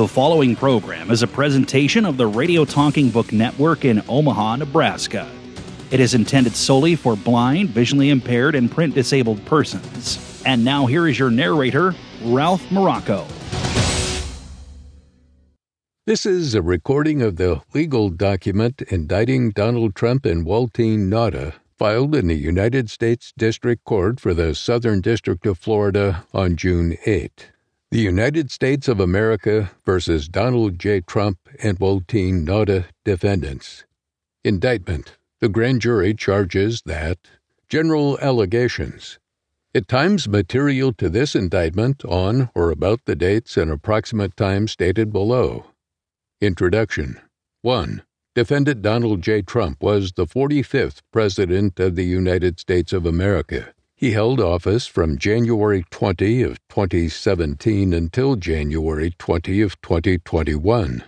The following program is a presentation of the Radio Talking Book Network in Omaha, Nebraska. It is intended solely for blind, visually impaired, and print disabled persons. And now here is your narrator, Ralph Morocco. This is a recording of the legal document indicting Donald Trump and Waltine Nauta, filed in the United States District Court for the Southern District of Florida on June 8. The United States of America versus Donald J. Trump and Waltine Nauta defendants. Indictment. The grand jury charges that general allegations. At times material to this indictment on or about the dates and approximate time stated below. Introduction 1. Defendant Donald J. Trump was the 45th President of the United States of America. He held office from January 20 of 2017 until January 20 of 2021.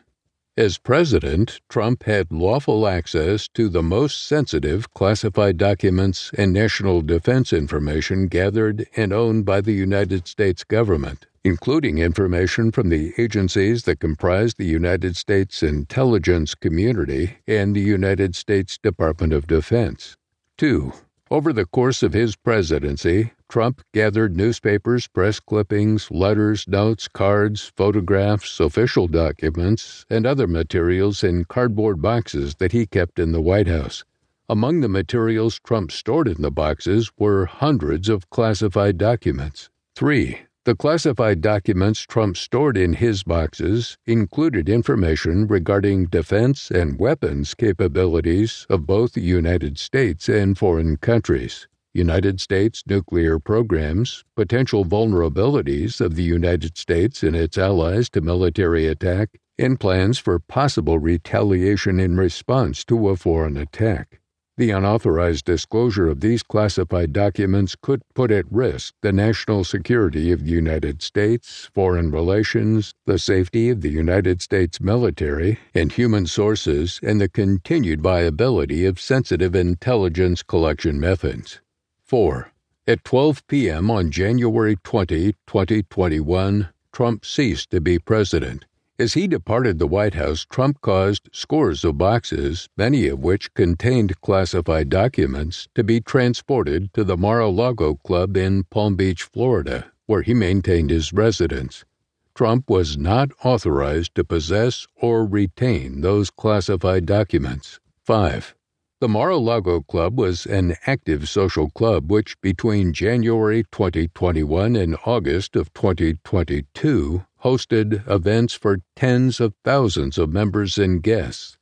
As president, Trump had lawful access to the most sensitive classified documents and national defense information gathered and owned by the United States government, including information from the agencies that comprise the United States intelligence community and the United States Department of Defense. 2. Over the course of his presidency, Trump gathered newspapers, press clippings, letters, notes, cards, photographs, official documents, and other materials in cardboard boxes that he kept in the White House. Among the materials Trump stored in the boxes were hundreds of classified documents. 3. The classified documents Trump stored in his boxes included information regarding defense and weapons capabilities of both the United States and foreign countries, United States nuclear programs, potential vulnerabilities of the United States and its allies to military attack, and plans for possible retaliation in response to a foreign attack. The unauthorized disclosure of these classified documents could put at risk the national security of the United States, foreign relations, the safety of the United States military and human sources, and the continued viability of sensitive intelligence collection methods. 4. At 12 p.m. on January 20, 2021, Trump ceased to be president. As he departed the White House, Trump caused scores of boxes, many of which contained classified documents, to be transported to the Mar a Lago Club in Palm Beach, Florida, where he maintained his residence. Trump was not authorized to possess or retain those classified documents. 5. The Mar a Lago Club was an active social club which, between January 2021 and August of 2022, hosted events for tens of thousands of members and guests.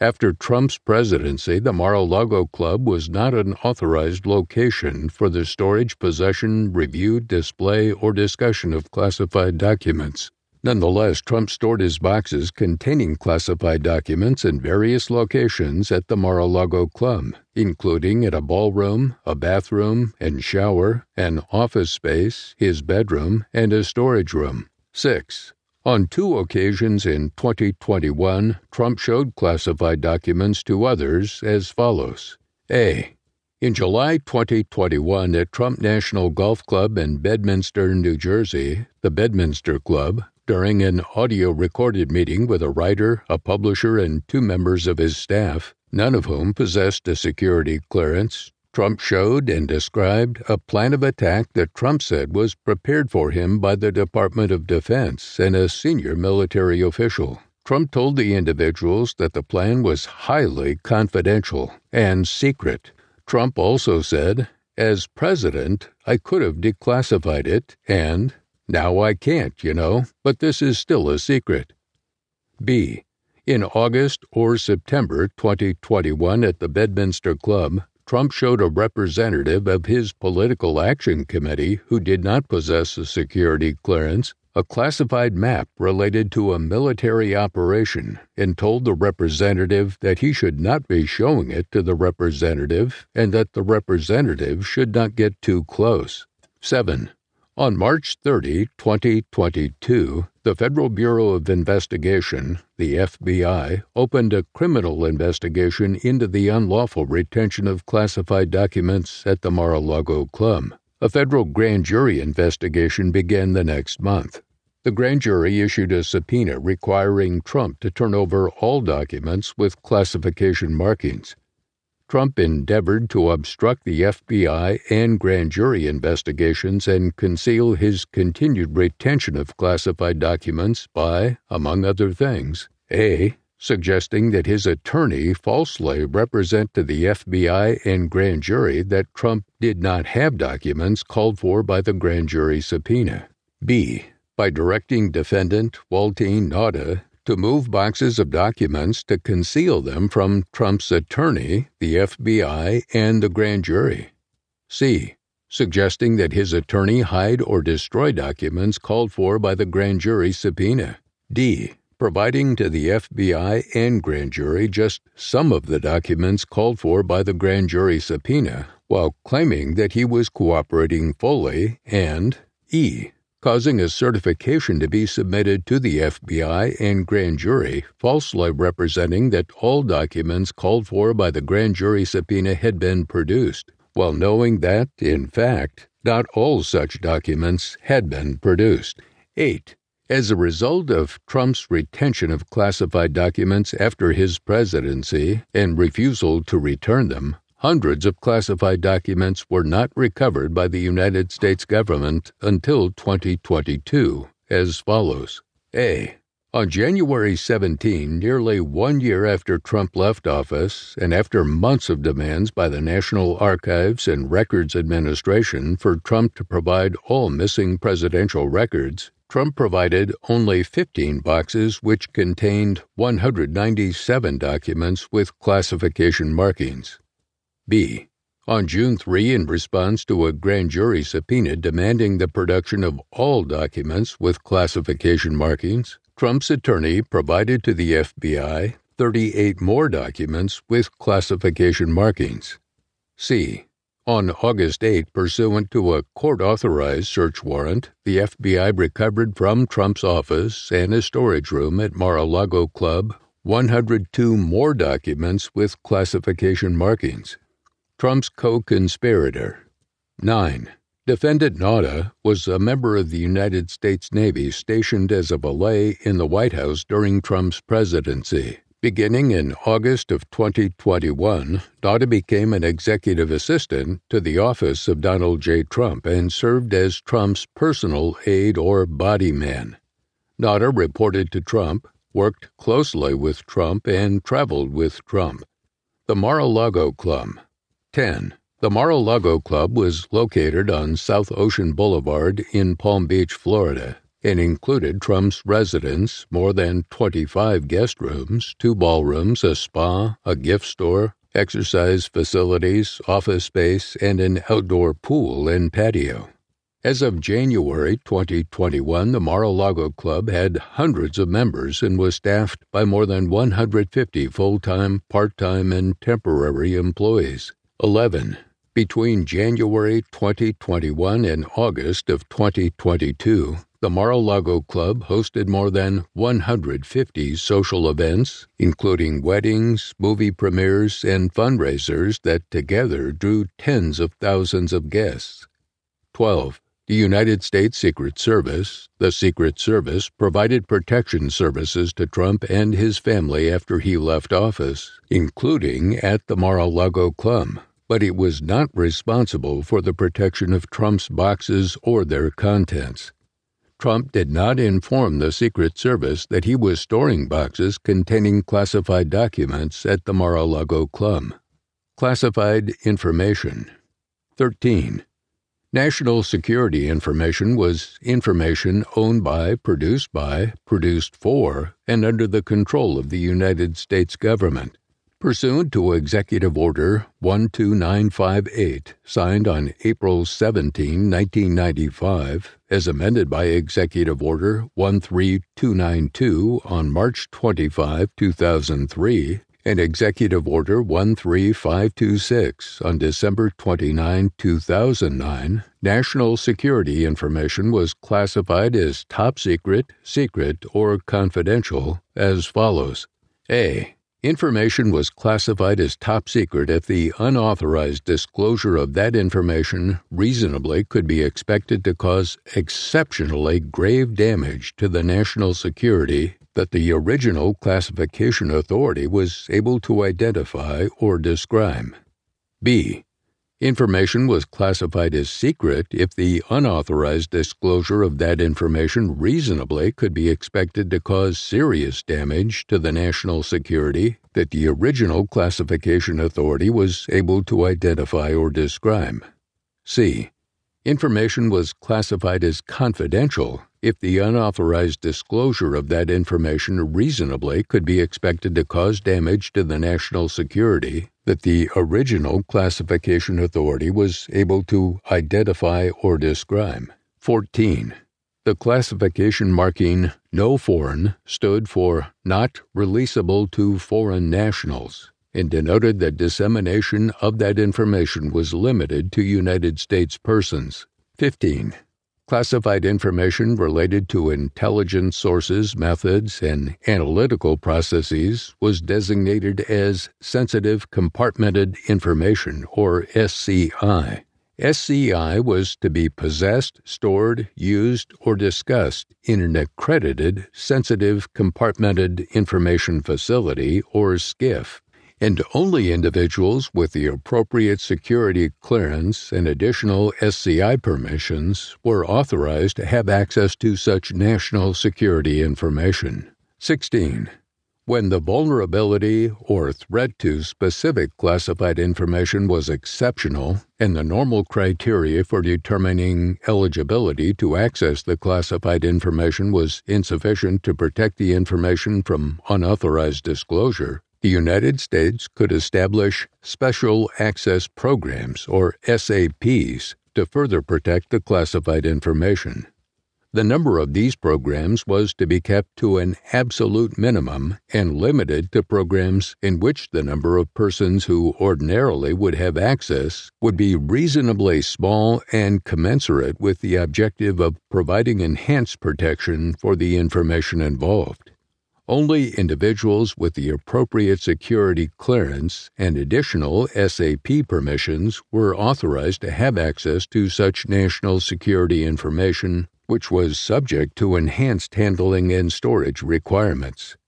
After Trump's presidency, the Mar a Lago Club was not an authorized location for the storage, possession, review, display, or discussion of classified documents. Nonetheless, Trump stored his boxes containing classified documents in various locations at the Mar a Lago Club, including at a ballroom, a bathroom and shower, an office space, his bedroom, and a storage room. 6. On two occasions in 2021, Trump showed classified documents to others as follows A. In July 2021, at Trump National Golf Club in Bedminster, New Jersey, the Bedminster Club, during an audio recorded meeting with a writer, a publisher, and two members of his staff, none of whom possessed a security clearance, Trump showed and described a plan of attack that Trump said was prepared for him by the Department of Defense and a senior military official. Trump told the individuals that the plan was highly confidential and secret. Trump also said, As president, I could have declassified it, and now I can't, you know, but this is still a secret. B. In August or September 2021 at the Bedminster Club, Trump showed a representative of his political action committee who did not possess a security clearance a classified map related to a military operation and told the representative that he should not be showing it to the representative and that the representative should not get too close. 7. On March 30, 2022, the Federal Bureau of Investigation, the FBI, opened a criminal investigation into the unlawful retention of classified documents at the Mar a Lago Club. A federal grand jury investigation began the next month. The grand jury issued a subpoena requiring Trump to turn over all documents with classification markings. Trump endeavored to obstruct the FBI and grand jury investigations and conceal his continued retention of classified documents by, among other things, A. Suggesting that his attorney falsely represent to the FBI and grand jury that Trump did not have documents called for by the grand jury subpoena. B. By directing defendant Waltine Nauta to move boxes of documents to conceal them from Trump's attorney, the FBI, and the grand jury. C. Suggesting that his attorney hide or destroy documents called for by the grand jury subpoena. D. Providing to the FBI and grand jury just some of the documents called for by the grand jury subpoena, while claiming that he was cooperating fully, and E causing a certification to be submitted to the FBI and grand jury, falsely representing that all documents called for by the grand jury subpoena had been produced, while knowing that, in fact, not all such documents had been produced. 8. As a result of Trump's retention of classified documents after his presidency and refusal to return them, hundreds of classified documents were not recovered by the United States government until 2022, as follows A. On January 17, nearly one year after Trump left office, and after months of demands by the National Archives and Records Administration for Trump to provide all missing presidential records, Trump provided only 15 boxes which contained 197 documents with classification markings. B. On June 3, in response to a grand jury subpoena demanding the production of all documents with classification markings, Trump's attorney provided to the FBI 38 more documents with classification markings. C. On August 8, pursuant to a court authorized search warrant, the FBI recovered from Trump's office and a storage room at Mar a Lago Club 102 more documents with classification markings. Trump's co conspirator. 9. Defendant Nauta was a member of the United States Navy stationed as a valet in the White House during Trump's presidency. Beginning in August of 2021, Nauta became an executive assistant to the office of Donald J. Trump and served as Trump's personal aide or body man. Nauta reported to Trump, worked closely with Trump, and traveled with Trump. The Mar a Lago Club 10. The Mar a Lago Club was located on South Ocean Boulevard in Palm Beach, Florida, and included Trump's residence, more than 25 guest rooms, two ballrooms, a spa, a gift store, exercise facilities, office space, and an outdoor pool and patio. As of January 2021, the Mar a Lago Club had hundreds of members and was staffed by more than 150 full time, part time, and temporary employees. 11. Between January 2021 and August of 2022, the Mar a Lago Club hosted more than 150 social events, including weddings, movie premieres, and fundraisers that together drew tens of thousands of guests. 12. The United States Secret Service, the Secret Service, provided protection services to Trump and his family after he left office, including at the Mar a Lago Club, but it was not responsible for the protection of Trump's boxes or their contents. Trump did not inform the Secret Service that he was storing boxes containing classified documents at the Mar a Lago Club. Classified information. 13. National security information was information owned by, produced by, produced for, and under the control of the United States government. Pursuant to Executive Order 12958, signed on April 17, 1995, as amended by Executive Order 13292 on March 25, 2003, and Executive Order 13526 on December 29, 2009, national security information was classified as top secret, secret, or confidential as follows A. Information was classified as top secret if the unauthorized disclosure of that information reasonably could be expected to cause exceptionally grave damage to the national security that the original classification authority was able to identify or describe. B. Information was classified as secret if the unauthorized disclosure of that information reasonably could be expected to cause serious damage to the national security that the original classification authority was able to identify or describe. C. Information was classified as confidential if the unauthorized disclosure of that information reasonably could be expected to cause damage to the national security that the original classification authority was able to identify or describe. 14. The classification marking NOFORN stood for Not Releasable to Foreign Nationals and denoted that dissemination of that information was limited to United States persons. 15. Classified information related to intelligence sources, methods, and analytical processes was designated as Sensitive Compartmented Information, or SCI. SCI was to be possessed, stored, used, or discussed in an accredited Sensitive Compartmented Information Facility, or SCIF and only individuals with the appropriate security clearance and additional SCI permissions were authorized to have access to such national security information. 16. When the vulnerability or threat to specific classified information was exceptional and the normal criteria for determining eligibility to access the classified information was insufficient to protect the information from unauthorized disclosure, the United States could establish Special Access Programs, or SAPs, to further protect the classified information. The number of these programs was to be kept to an absolute minimum and limited to programs in which the number of persons who ordinarily would have access would be reasonably small and commensurate with the objective of providing enhanced protection for the information involved. Only individuals with the appropriate security clearance and additional SAP permissions were authorized to have access to such national security information, which was subject to enhanced handling and storage requirements.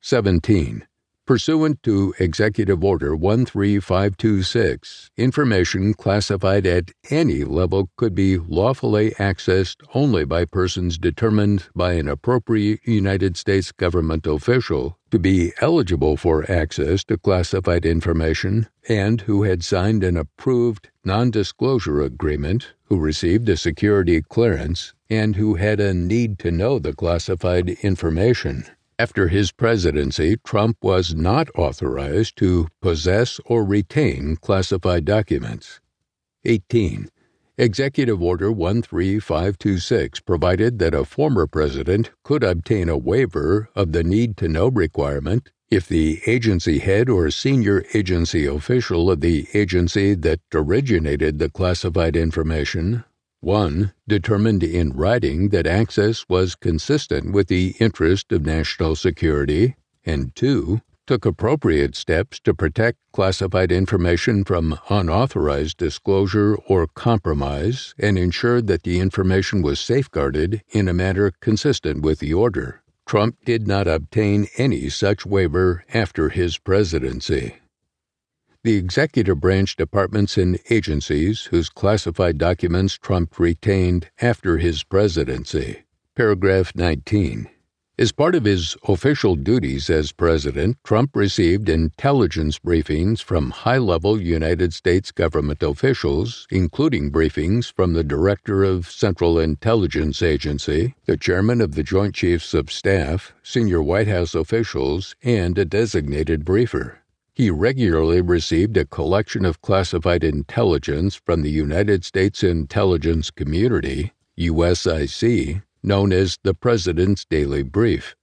17. Pursuant to Executive Order 13526, information classified at any level could be lawfully accessed only by persons determined by an appropriate United States government official to be eligible for access to classified information and who had signed an approved non disclosure agreement, who received a security clearance, and who had a need to know the classified information. After his presidency, Trump was not authorized to possess or retain classified documents. 18. Executive Order 13526 provided that a former president could obtain a waiver of the need to know requirement if the agency head or senior agency official of the agency that originated the classified information 1. Determined in writing that access was consistent with the interest of national security, and 2. Took appropriate steps to protect classified information from unauthorized disclosure or compromise and ensured that the information was safeguarded in a manner consistent with the order. Trump did not obtain any such waiver after his presidency. The executive branch departments and agencies whose classified documents Trump retained after his presidency. Paragraph 19. As part of his official duties as president, Trump received intelligence briefings from high level United States government officials, including briefings from the Director of Central Intelligence Agency, the Chairman of the Joint Chiefs of Staff, senior White House officials, and a designated briefer. He regularly received a collection of classified intelligence from the United States Intelligence Community, USIC, known as the President's Daily Brief.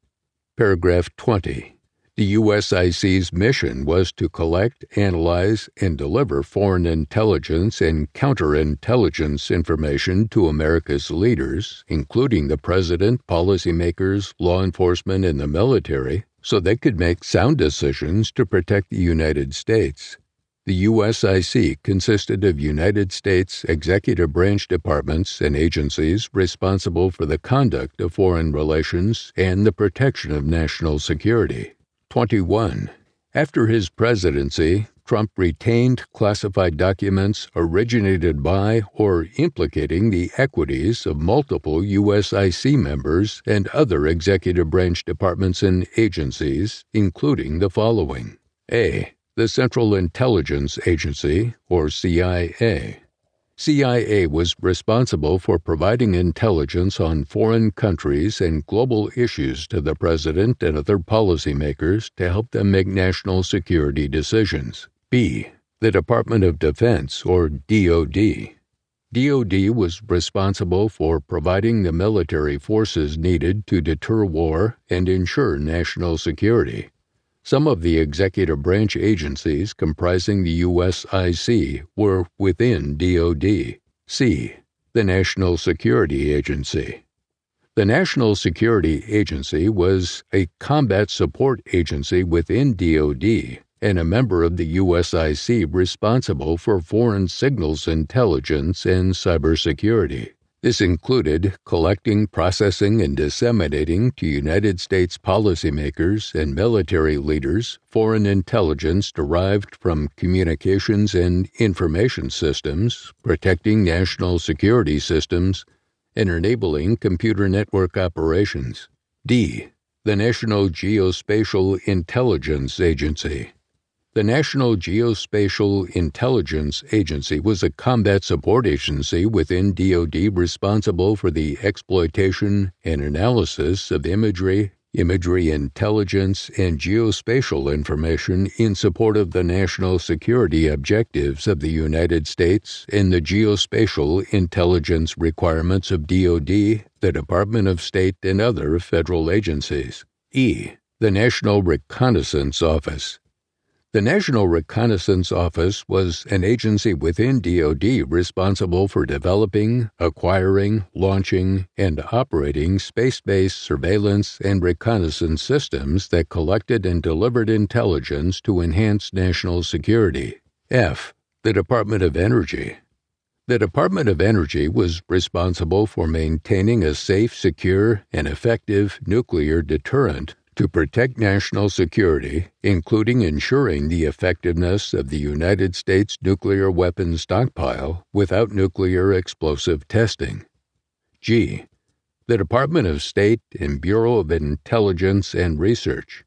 Paragraph 20. The USIC's mission was to collect, analyze, and deliver foreign intelligence and counterintelligence information to America's leaders, including the President, policymakers, law enforcement, and the military, so they could make sound decisions to protect the United States. The USIC consisted of United States executive branch departments and agencies responsible for the conduct of foreign relations and the protection of national security. 21. After his presidency, Trump retained classified documents originated by or implicating the equities of multiple USIC members and other executive branch departments and agencies, including the following A the Central Intelligence Agency, or CIA. CIA was responsible for providing intelligence on foreign countries and global issues to the President and other policymakers to help them make national security decisions. B. The Department of Defense, or DoD. DoD was responsible for providing the military forces needed to deter war and ensure national security. Some of the executive branch agencies comprising the USIC were within DoD. C. The National Security Agency. The National Security Agency was a combat support agency within DoD and a member of the USIC responsible for foreign signals intelligence and cybersecurity. This included collecting, processing, and disseminating to United States policymakers and military leaders foreign intelligence derived from communications and information systems, protecting national security systems, and enabling computer network operations. D. The National Geospatial Intelligence Agency. The National Geospatial Intelligence Agency was a combat support agency within DoD responsible for the exploitation and analysis of imagery, imagery intelligence, and geospatial information in support of the national security objectives of the United States and the geospatial intelligence requirements of DoD, the Department of State, and other federal agencies. E. The National Reconnaissance Office. The National Reconnaissance Office was an agency within DoD responsible for developing, acquiring, launching, and operating space based surveillance and reconnaissance systems that collected and delivered intelligence to enhance national security. F. The Department of Energy. The Department of Energy was responsible for maintaining a safe, secure, and effective nuclear deterrent to protect national security, including ensuring the effectiveness of the United States nuclear weapons stockpile without nuclear explosive testing. G. The Department of State and Bureau of Intelligence and Research.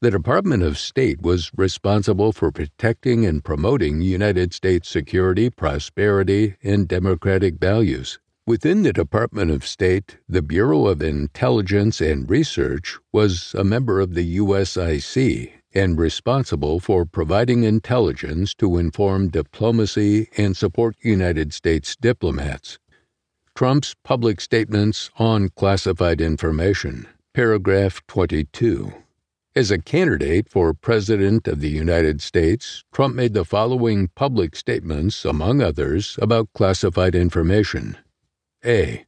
The Department of State was responsible for protecting and promoting United States security, prosperity, and democratic values. Within the Department of State, the Bureau of Intelligence and Research was a member of the USIC and responsible for providing intelligence to inform diplomacy and support United States diplomats. Trump's public statements on classified information, paragraph 22. As a candidate for President of the United States, Trump made the following public statements, among others, about classified information. A.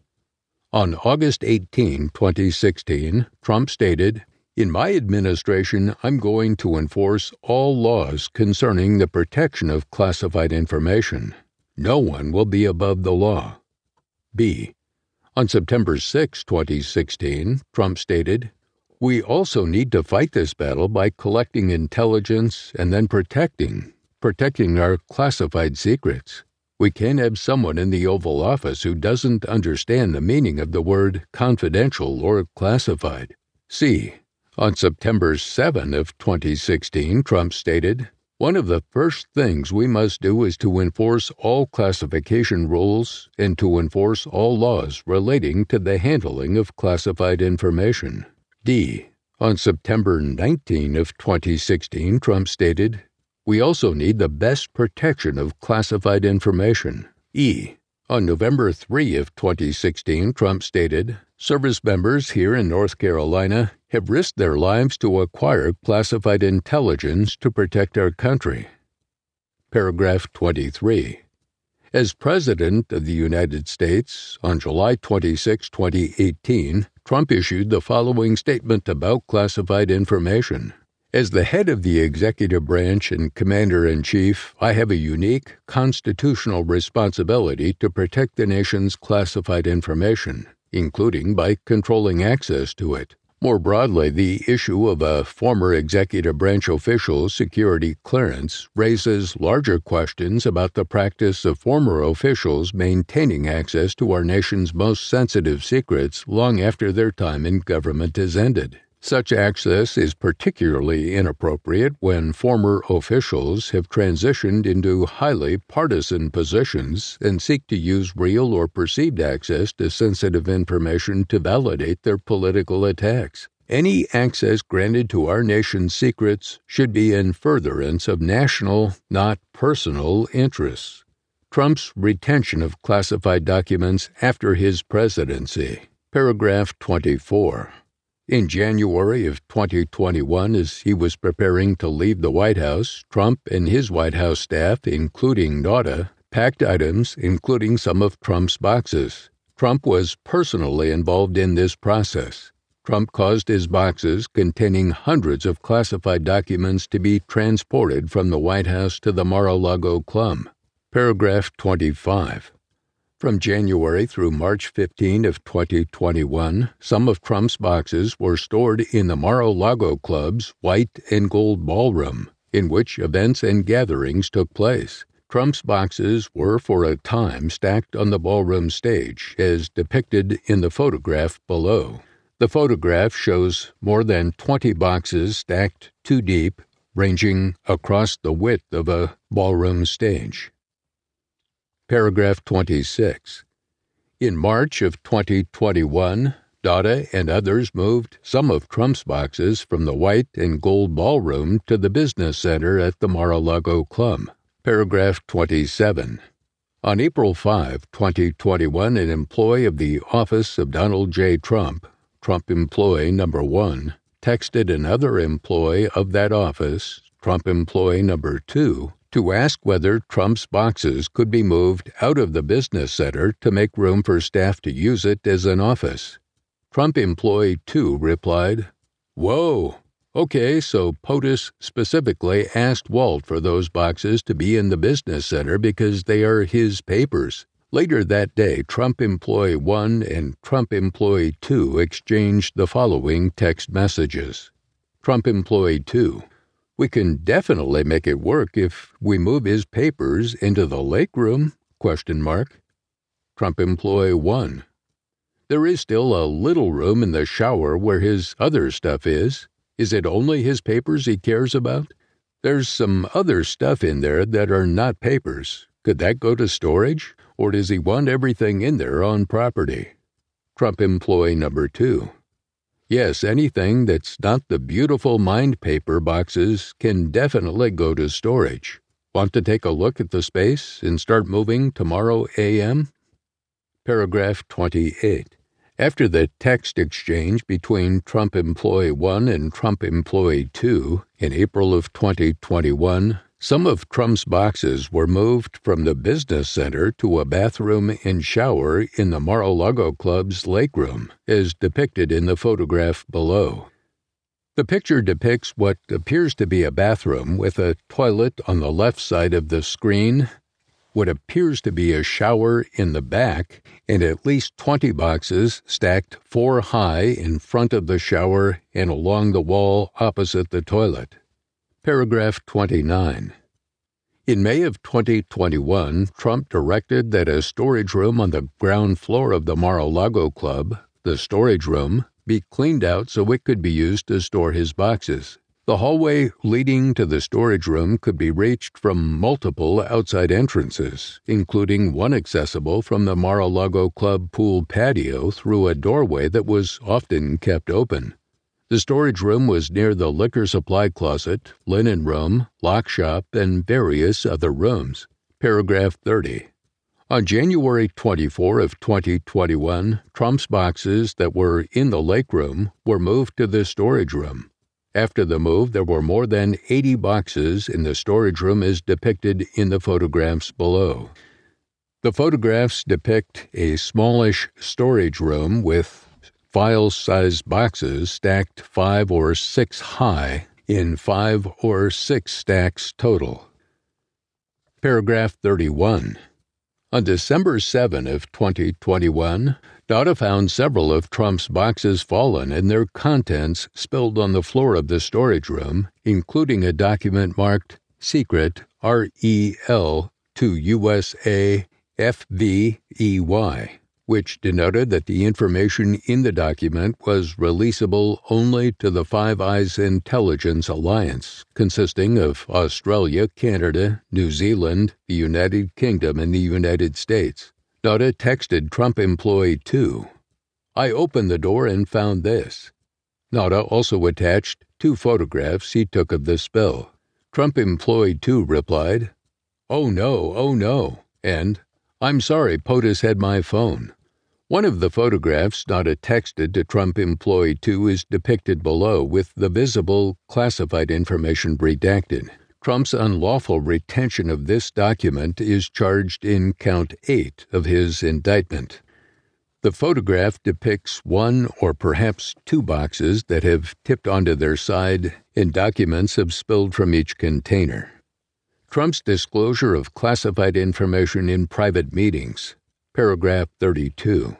On August 18, 2016, Trump stated, In my administration, I'm going to enforce all laws concerning the protection of classified information. No one will be above the law. B. On September 6, 2016, Trump stated, We also need to fight this battle by collecting intelligence and then protecting, protecting our classified secrets. We can't have someone in the Oval Office who doesn't understand the meaning of the word confidential or classified. C. On September 7 of 2016, Trump stated, one of the first things we must do is to enforce all classification rules and to enforce all laws relating to the handling of classified information. D. On September 19 of 2016, Trump stated, we also need the best protection of classified information. E. On November 3 of 2016, Trump stated, Service members here in North Carolina have risked their lives to acquire classified intelligence to protect our country. Paragraph 23. As President of the United States on July 26, 2018, Trump issued the following statement about classified information. As the head of the executive branch and commander in chief, I have a unique constitutional responsibility to protect the nation's classified information, including by controlling access to it. More broadly, the issue of a former executive branch official's security clearance raises larger questions about the practice of former officials maintaining access to our nation's most sensitive secrets long after their time in government has ended. Such access is particularly inappropriate when former officials have transitioned into highly partisan positions and seek to use real or perceived access to sensitive information to validate their political attacks. Any access granted to our nation's secrets should be in furtherance of national, not personal, interests. Trump's retention of classified documents after his presidency. Paragraph 24. In January of 2021, as he was preparing to leave the White House, Trump and his White House staff, including Nauta, packed items, including some of Trump's boxes. Trump was personally involved in this process. Trump caused his boxes containing hundreds of classified documents to be transported from the White House to the Mar a Lago Club. Paragraph 25. From January through March 15 of 2021, some of Trump's boxes were stored in the Mar-a-Lago Club's white and gold ballroom, in which events and gatherings took place. Trump's boxes were for a time stacked on the ballroom stage, as depicted in the photograph below. The photograph shows more than 20 boxes stacked two deep, ranging across the width of a ballroom stage. Paragraph 26. In March of 2021, Nauta and others moved some of Trump's boxes from the white and gold ballroom to the business center at the Mar a Lago Club. Paragraph 27. On April 5, 2021, an employee of the office of Donald J. Trump, Trump employee number one, texted another employee of that office, Trump employee number two, to ask whether Trump's boxes could be moved out of the business center to make room for staff to use it as an office. Trump employee 2 replied, Whoa! Okay, so POTUS specifically asked Walt for those boxes to be in the business center because they are his papers. Later that day, Trump employee 1 and Trump employee 2 exchanged the following text messages. Trump employee 2 we can definitely make it work if we move his papers into the lake room, question mark. Trump employee 1. There is still a little room in the shower where his other stuff is. Is it only his papers he cares about? There's some other stuff in there that are not papers. Could that go to storage? Or does he want everything in there on property? Trump employee number two. Yes, anything that's not the beautiful mind paper boxes can definitely go to storage. Want to take a look at the space and start moving tomorrow AM? Paragraph 28. After the text exchange between Trump Employee 1 and Trump Employee 2 in April of 2021, some of Trump's boxes were moved from the business center to a bathroom and shower in the Mar a Lago Club's lake room, as depicted in the photograph below. The picture depicts what appears to be a bathroom with a toilet on the left side of the screen, what appears to be a shower in the back, and at least 20 boxes stacked four high in front of the shower and along the wall opposite the toilet. Paragraph 29. In May of 2021, Trump directed that a storage room on the ground floor of the Mar a Lago Club, the storage room, be cleaned out so it could be used to store his boxes. The hallway leading to the storage room could be reached from multiple outside entrances, including one accessible from the Mar a Lago Club pool patio through a doorway that was often kept open. The storage room was near the liquor supply closet, linen room, lock shop, and various other rooms. Paragraph 30. On January 24 of 2021, Trump's boxes that were in the lake room were moved to the storage room. After the move, there were more than 80 boxes in the storage room as depicted in the photographs below. The photographs depict a smallish storage room with file sized boxes stacked five or six high in five or six stacks total. Paragraph 31. On December 7 of 2021, Nauta found several of Trump's boxes fallen and their contents spilled on the floor of the storage room, including a document marked Secret REL to USA FVEY which denoted that the information in the document was releasable only to the Five Eyes Intelligence Alliance, consisting of Australia, Canada, New Zealand, the United Kingdom, and the United States. Nauta texted Trump employee 2. I opened the door and found this. Nauta also attached two photographs he took of the spill. Trump employee 2 replied, Oh no, oh no, and I'm sorry POTUS had my phone. One of the photographs Nauta texted to Trump employee 2 is depicted below with the visible classified information redacted. Trump's unlawful retention of this document is charged in count 8 of his indictment. The photograph depicts one or perhaps two boxes that have tipped onto their side and documents have spilled from each container. Trump's disclosure of classified information in private meetings Paragraph 32.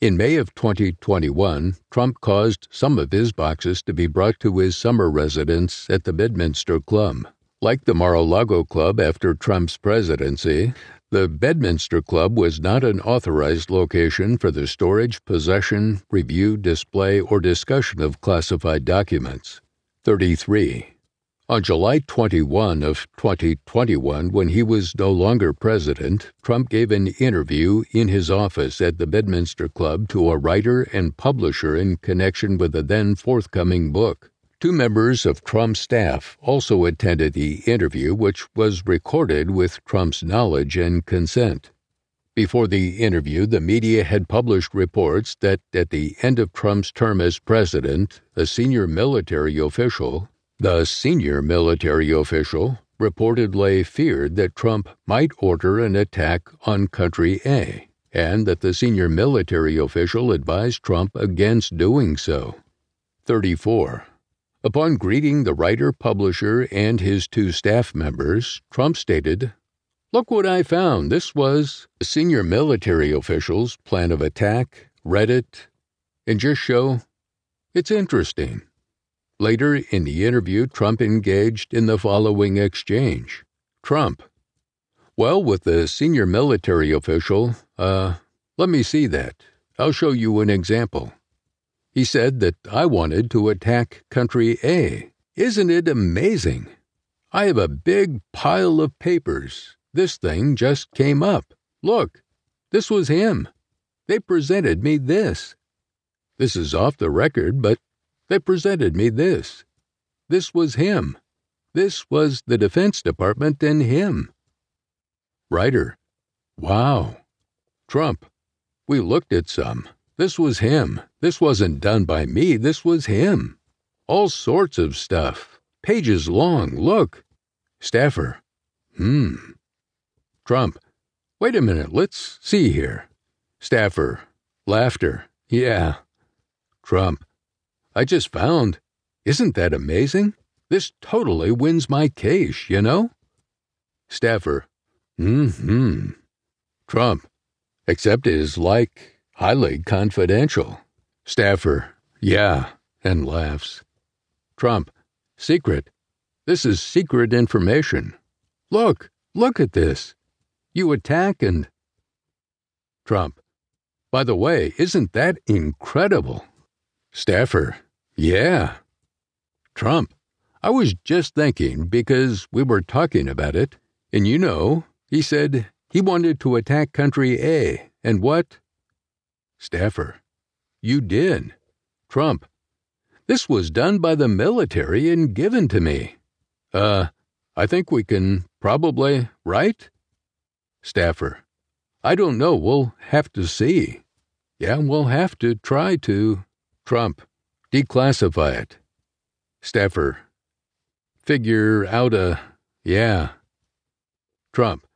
In May of 2021, Trump caused some of his boxes to be brought to his summer residence at the Bedminster Club. Like the Mar a Lago Club after Trump's presidency, the Bedminster Club was not an authorized location for the storage, possession, review, display, or discussion of classified documents. 33. On July 21 of 2021, when he was no longer president, Trump gave an interview in his office at the Bedminster Club to a writer and publisher in connection with the then forthcoming book. Two members of Trump's staff also attended the interview, which was recorded with Trump's knowledge and consent. Before the interview, the media had published reports that at the end of Trump's term as president, a senior military official the senior military official reportedly feared that Trump might order an attack on Country A, and that the senior military official advised Trump against doing so. 34. Upon greeting the writer publisher and his two staff members, Trump stated, Look what I found. This was a senior military official's plan of attack, read it, and just show it's interesting. Later in the interview, Trump engaged in the following exchange. Trump, well, with the senior military official, uh, let me see that. I'll show you an example. He said that I wanted to attack country A. Isn't it amazing? I have a big pile of papers. This thing just came up. Look, this was him. They presented me this. This is off the record, but they presented me this. This was him. This was the Defense Department and him. Writer. Wow. Trump. We looked at some. This was him. This wasn't done by me. This was him. All sorts of stuff. Pages long. Look. Staffer. Hmm. Trump. Wait a minute. Let's see here. Staffer. Laughter. Yeah. Trump. I just found. Isn't that amazing? This totally wins my case, you know? Staffer. Mm hmm. Trump. Except it is like highly confidential. Staffer. Yeah, and laughs. Trump. Secret. This is secret information. Look, look at this. You attack and. Trump. By the way, isn't that incredible? Staffer, yeah. Trump, I was just thinking because we were talking about it, and you know, he said he wanted to attack Country A, and what? Staffer, you did. Trump, this was done by the military and given to me. Uh, I think we can probably, right? Staffer, I don't know. We'll have to see. Yeah, we'll have to try to. Trump, declassify it. Staffer, figure out a, yeah. Trump,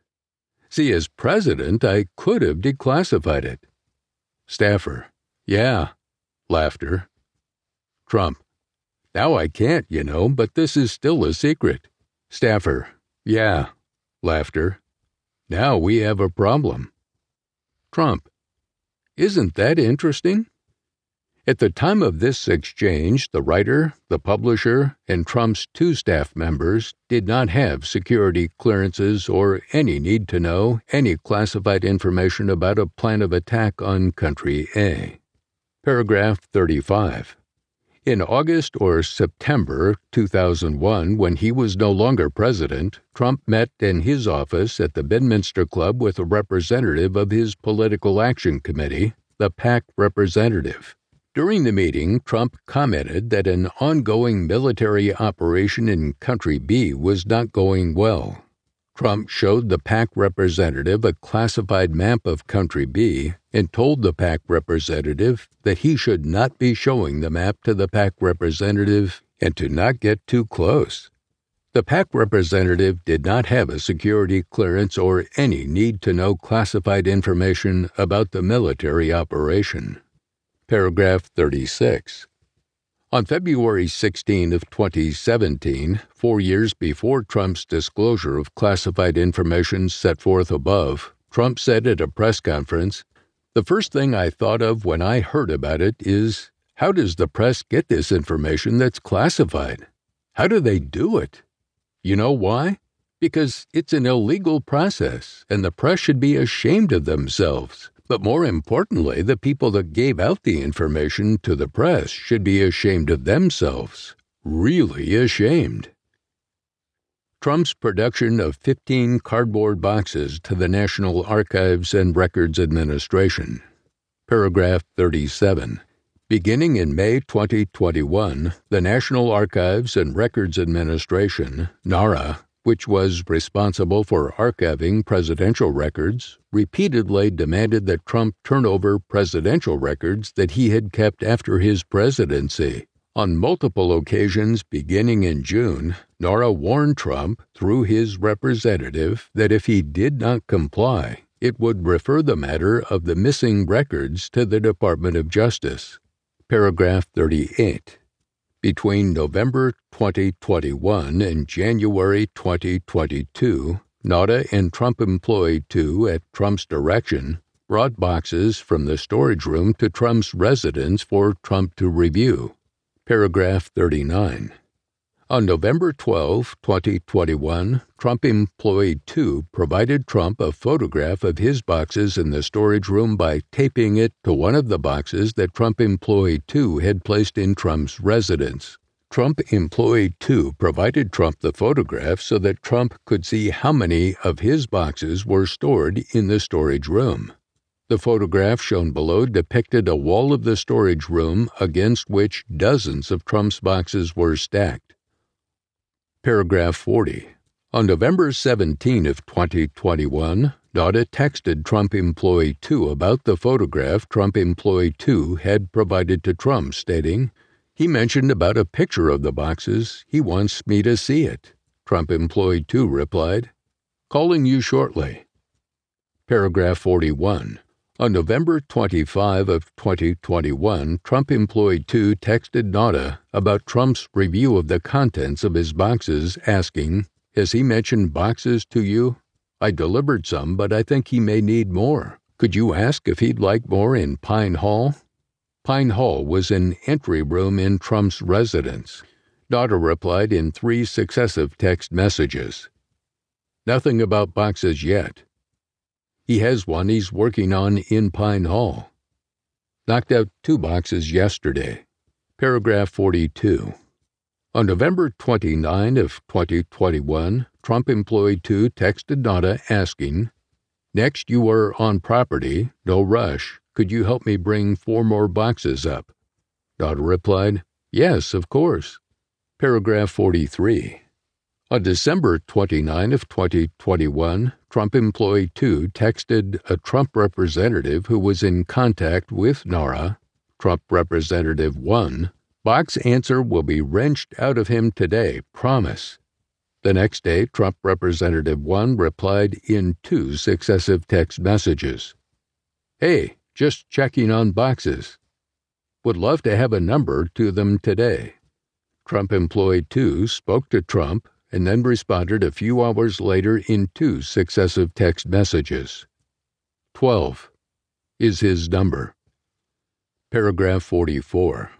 See, as president, I could have declassified it. Staffer, yeah. Laughter. Trump, now I can't, you know, but this is still a secret. Staffer, yeah. Laughter. Now we have a problem. Trump, isn't that interesting? At the time of this exchange, the writer, the publisher, and Trump's two staff members did not have security clearances or any need to know any classified information about a plan of attack on Country A. Paragraph 35. In August or September 2001, when he was no longer president, Trump met in his office at the Bedminster Club with a representative of his Political Action Committee, the PAC representative. During the meeting, Trump commented that an ongoing military operation in Country B was not going well. Trump showed the PAC representative a classified map of Country B and told the PAC representative that he should not be showing the map to the PAC representative and to not get too close. The PAC representative did not have a security clearance or any need to know classified information about the military operation. Paragraph 36. On February 16 of 2017, 4 years before Trump's disclosure of classified information set forth above, Trump said at a press conference, "The first thing I thought of when I heard about it is how does the press get this information that's classified? How do they do it? You know why? Because it's an illegal process and the press should be ashamed of themselves." But more importantly, the people that gave out the information to the press should be ashamed of themselves. Really ashamed. Trump's production of 15 cardboard boxes to the National Archives and Records Administration. Paragraph 37. Beginning in May 2021, the National Archives and Records Administration, NARA, which was responsible for archiving presidential records, repeatedly demanded that Trump turn over presidential records that he had kept after his presidency. On multiple occasions beginning in June, NARA warned Trump through his representative that if he did not comply, it would refer the matter of the missing records to the Department of Justice. Paragraph 38. Between November 2021 and January 2022, Nauta and Trump Employee 2 at Trump's direction brought boxes from the storage room to Trump's residence for Trump to review. Paragraph 39. On November 12, 2021, Trump Employee 2 provided Trump a photograph of his boxes in the storage room by taping it to one of the boxes that Trump Employee 2 had placed in Trump's residence. Trump Employee 2 provided Trump the photograph so that Trump could see how many of his boxes were stored in the storage room. The photograph shown below depicted a wall of the storage room against which dozens of Trump's boxes were stacked. Paragraph 40. On November 17 of 2021, Nauta texted Trump Employee 2 about the photograph Trump Employee 2 had provided to Trump, stating, He mentioned about a picture of the boxes. He wants me to see it. Trump Employee 2 replied, Calling you shortly. Paragraph 41. On November 25 of 2021, Trump Employee 2 texted Nauta about Trump's review of the contents of his boxes, asking, Has he mentioned boxes to you? I delivered some, but I think he may need more. Could you ask if he'd like more in Pine Hall? Pine Hall was an entry room in Trump's residence. Nauta replied in three successive text messages. Nothing about boxes yet. He has one he's working on in Pine Hall. Knocked out two boxes yesterday. Paragraph 42. On November 29 of 2021, Trump Employee 2 texted Nauta asking, Next you are on property, no rush. Could you help me bring four more boxes up? Nauta replied, Yes, of course. Paragraph 43. On December 29 of 2021, Trump Employee 2 texted a Trump representative who was in contact with NARA, Trump Representative 1, Box answer will be wrenched out of him today, promise. The next day, Trump Representative 1 replied in two successive text messages Hey, just checking on boxes. Would love to have a number to them today. Trump Employee 2 spoke to Trump and then responded a few hours later in two successive text messages. 12 is his number. Paragraph 44.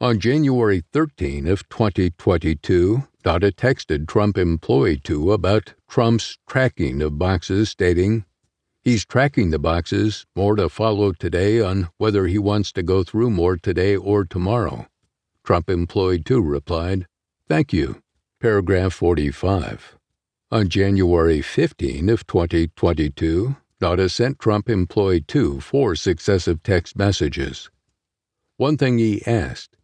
On January 13 of 2022, Nauta texted Trump Employee 2 about Trump's tracking of boxes, stating, He's tracking the boxes, more to follow today on whether he wants to go through more today or tomorrow. Trump Employee 2 replied, Thank you. Paragraph 45. On January 15 of 2022, Nauta sent Trump Employee 2 four successive text messages. One thing he asked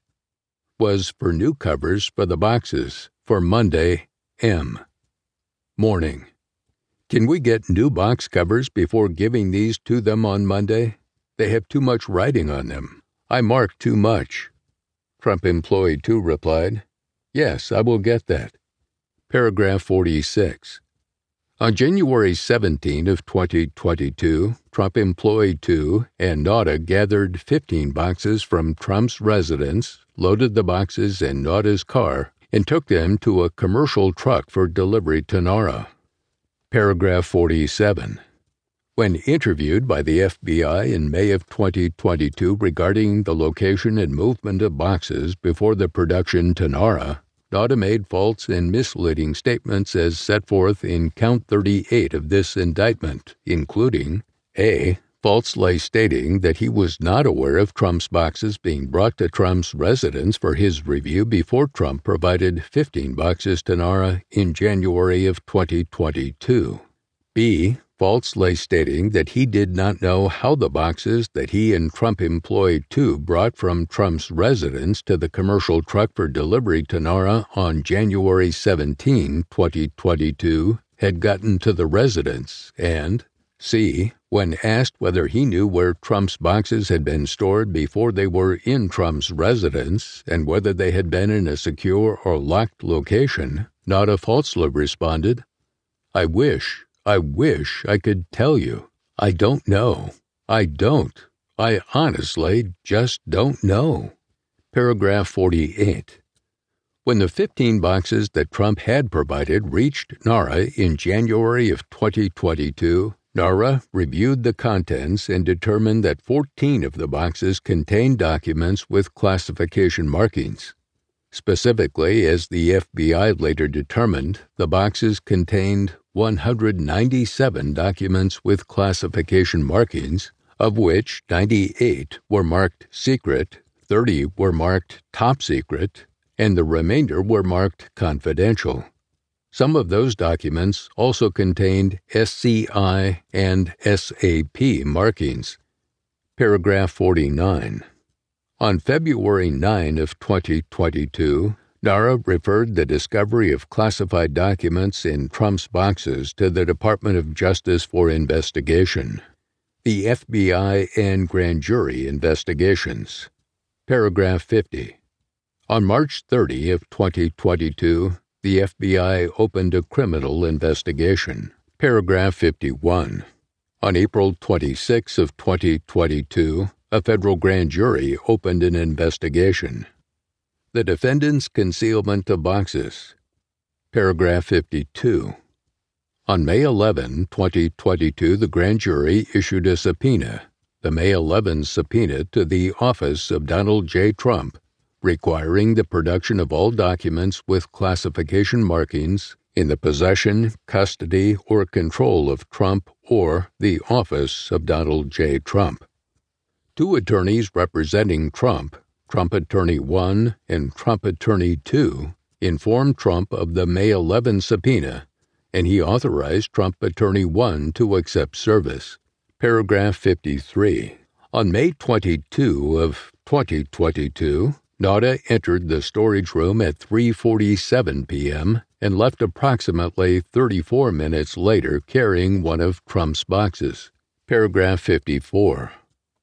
was for new covers for the boxes for Monday M. Morning. Can we get new box covers before giving these to them on Monday? They have too much writing on them. I mark too much. Trump Employee 2 replied, Yes, I will get that. Paragraph 46. On January 17 of 2022, Trump Employee 2 and Nauta gathered 15 boxes from Trump's residence, loaded the boxes in Nauta's car, and took them to a commercial truck for delivery to NARA. Paragraph 47. When interviewed by the FBI in May of 2022 regarding the location and movement of boxes before the production to NARA, Nauta made false and misleading statements as set forth in Count 38 of this indictment, including A falsely stating that he was not aware of Trump's boxes being brought to Trump's residence for his review before Trump provided 15 boxes to NARA in January of 2022. B. Falsely stating that he did not know how the boxes that he and Trump Employee 2 brought from Trump's residence to the commercial truck for delivery to NARA on January 17, 2022, had gotten to the residence, and C. When asked whether he knew where Trump's boxes had been stored before they were in Trump's residence and whether they had been in a secure or locked location, Nauta falsely responded, I wish, I wish I could tell you. I don't know. I don't. I honestly just don't know. Paragraph 48. When the 15 boxes that Trump had provided reached NARA in January of 2022, NARA reviewed the contents and determined that 14 of the boxes contained documents with classification markings. Specifically, as the FBI later determined, the boxes contained 197 documents with classification markings, of which 98 were marked secret, 30 were marked top secret, and the remainder were marked confidential. Some of those documents also contained SCI and SAP markings. Paragraph 49. On February 9 of 2022, NARA referred the discovery of classified documents in Trump's boxes to the Department of Justice for investigation. The FBI and grand jury investigations. Paragraph 50. On March 30 of 2022, the FBI opened a criminal investigation. Paragraph 51. On April 26 of 2022, a federal grand jury opened an investigation. The defendant's concealment of boxes. Paragraph 52. On May 11, 2022, the grand jury issued a subpoena, the May 11 subpoena to the office of Donald J. Trump requiring the production of all documents with classification markings in the possession, custody, or control of Trump or the office of Donald J. Trump. Two attorneys representing Trump, Trump Attorney 1 and Trump Attorney 2, informed Trump of the May 11 subpoena, and he authorized Trump Attorney 1 to accept service. Paragraph 53. On May 22 of 2022, Nauta entered the storage room at 3:47 p.m. and left approximately 34 minutes later carrying one of Trump's boxes. Paragraph 54.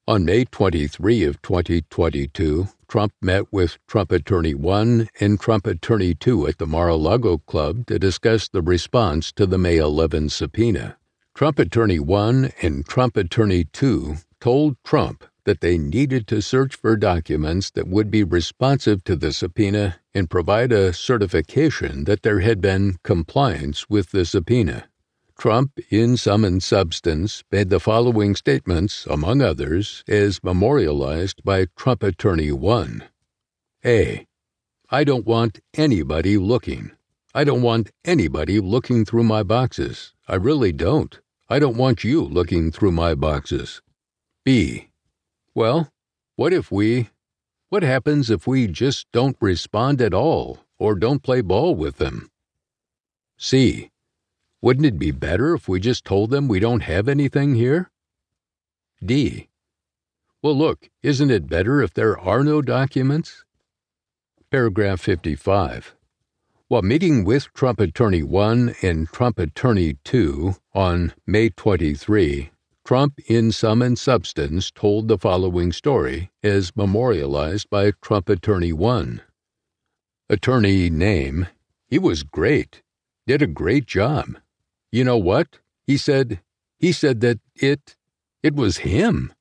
On May 23 of 2022, Trump met with Trump Attorney 1 and Trump Attorney 2 at the Mar a Lago Club to discuss the response to the May 11 subpoena. Trump Attorney 1 and Trump Attorney 2 told Trump that they needed to search for documents that would be responsive to the subpoena and provide a certification that there had been compliance with the subpoena. Trump, in sum and substance, made the following statements, among others, as memorialized by Trump Attorney 1. A. I don't want anybody looking. I don't want anybody looking through my boxes. I really don't. I don't want you looking through my boxes. B. Well, what if we. What happens if we just don't respond at all or don't play ball with them? C. Wouldn't it be better if we just told them we don't have anything here? D. Well, look, isn't it better if there are no documents? Paragraph 55. While meeting with Trump Attorney 1 and Trump Attorney 2 on May 23, Trump, in sum and substance, told the following story as memorialized by Trump Attorney 1. Attorney name, he was great, did a great job. You know what? He said, he said that it, it was him.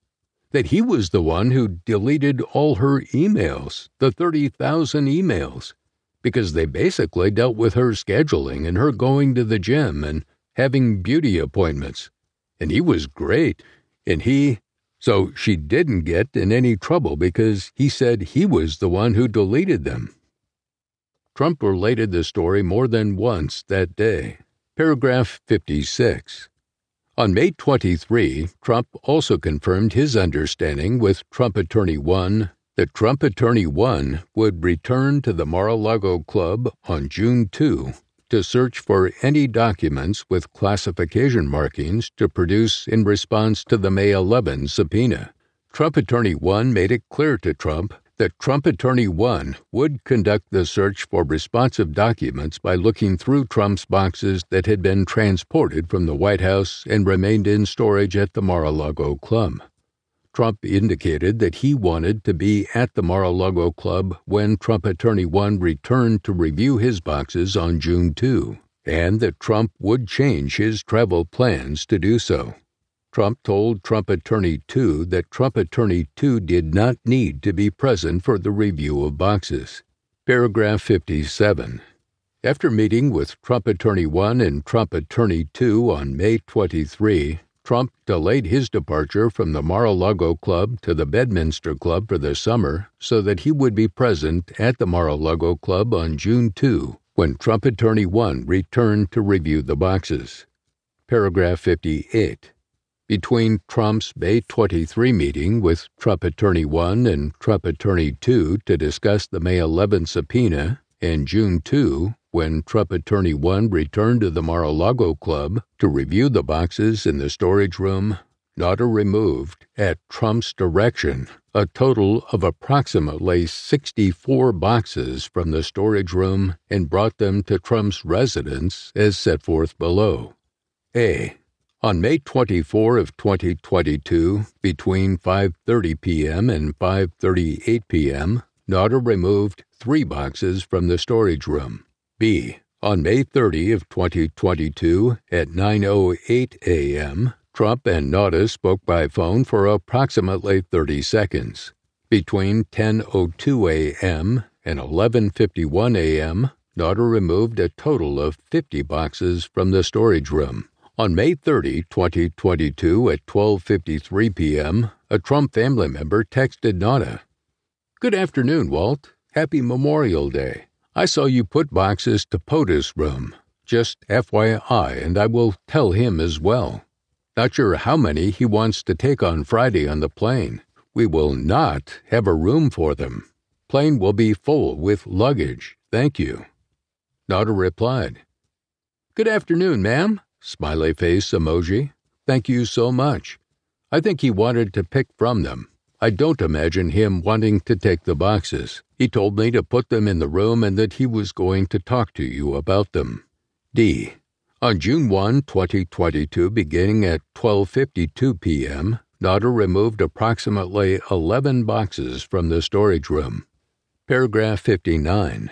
That he was the one who deleted all her emails, the 30,000 emails, because they basically dealt with her scheduling and her going to the gym and having beauty appointments. And he was great. And he, so she didn't get in any trouble because he said he was the one who deleted them. Trump related the story more than once that day. Paragraph 56. On May 23, Trump also confirmed his understanding with Trump Attorney 1 that Trump Attorney 1 would return to the Mar a Lago Club on June 2 to search for any documents with classification markings to produce in response to the May 11 subpoena. Trump Attorney 1 made it clear to Trump that Trump Attorney 1 would conduct the search for responsive documents by looking through Trump's boxes that had been transported from the White House and remained in storage at the Mar a Lago Club. Trump indicated that he wanted to be at the Mar a Lago Club when Trump Attorney 1 returned to review his boxes on June 2, and that Trump would change his travel plans to do so. Trump told Trump Attorney 2 that Trump Attorney 2 did not need to be present for the review of boxes. Paragraph 57. After meeting with Trump Attorney 1 and Trump Attorney 2 on May 23, Trump delayed his departure from the Mar a Lago Club to the Bedminster Club for the summer so that he would be present at the Mar a Lago Club on June 2 when Trump Attorney 1 returned to review the boxes. Paragraph 58 between Trump's May 23 meeting with Trump Attorney 1 and Trump Attorney 2 to discuss the May 11 subpoena and June 2 when Trump Attorney 1 returned to the Mar a Lago Club to review the boxes in the storage room, Nauta removed, at Trump's direction, a total of approximately 64 boxes from the storage room and brought them to Trump's residence as set forth below. A. On May 24 of 2022, between 5:30 p.m. and 5:38 p.m., Nauta removed 3 boxes from the storage room. B. On May 30 of 2022 at 9:08 a.m., Trump and Nauta spoke by phone for approximately 30 seconds. Between 10:02 a.m. and 11:51 a.m., Nauta removed a total of 50 boxes from the storage room. On May 30, 2022 at 12:53 p.m., a Trump family member texted Nauta, "Good afternoon, Walt. Happy Memorial Day. I saw you put boxes to POTUS room. Just FYI, and I will tell him as well. Not sure how many he wants to take on Friday on the plane. We will not have a room for them. Plane will be full with luggage. Thank you." Nauta replied, "Good afternoon, ma'am. Smiley face emoji. Thank you so much. I think he wanted to pick from them. I don't imagine him wanting to take the boxes. He told me to put them in the room and that he was going to talk to you about them. D. On June 1, 2022, beginning at 12:52 p.m., Nauta removed approximately 11 boxes from the storage room. Paragraph 59.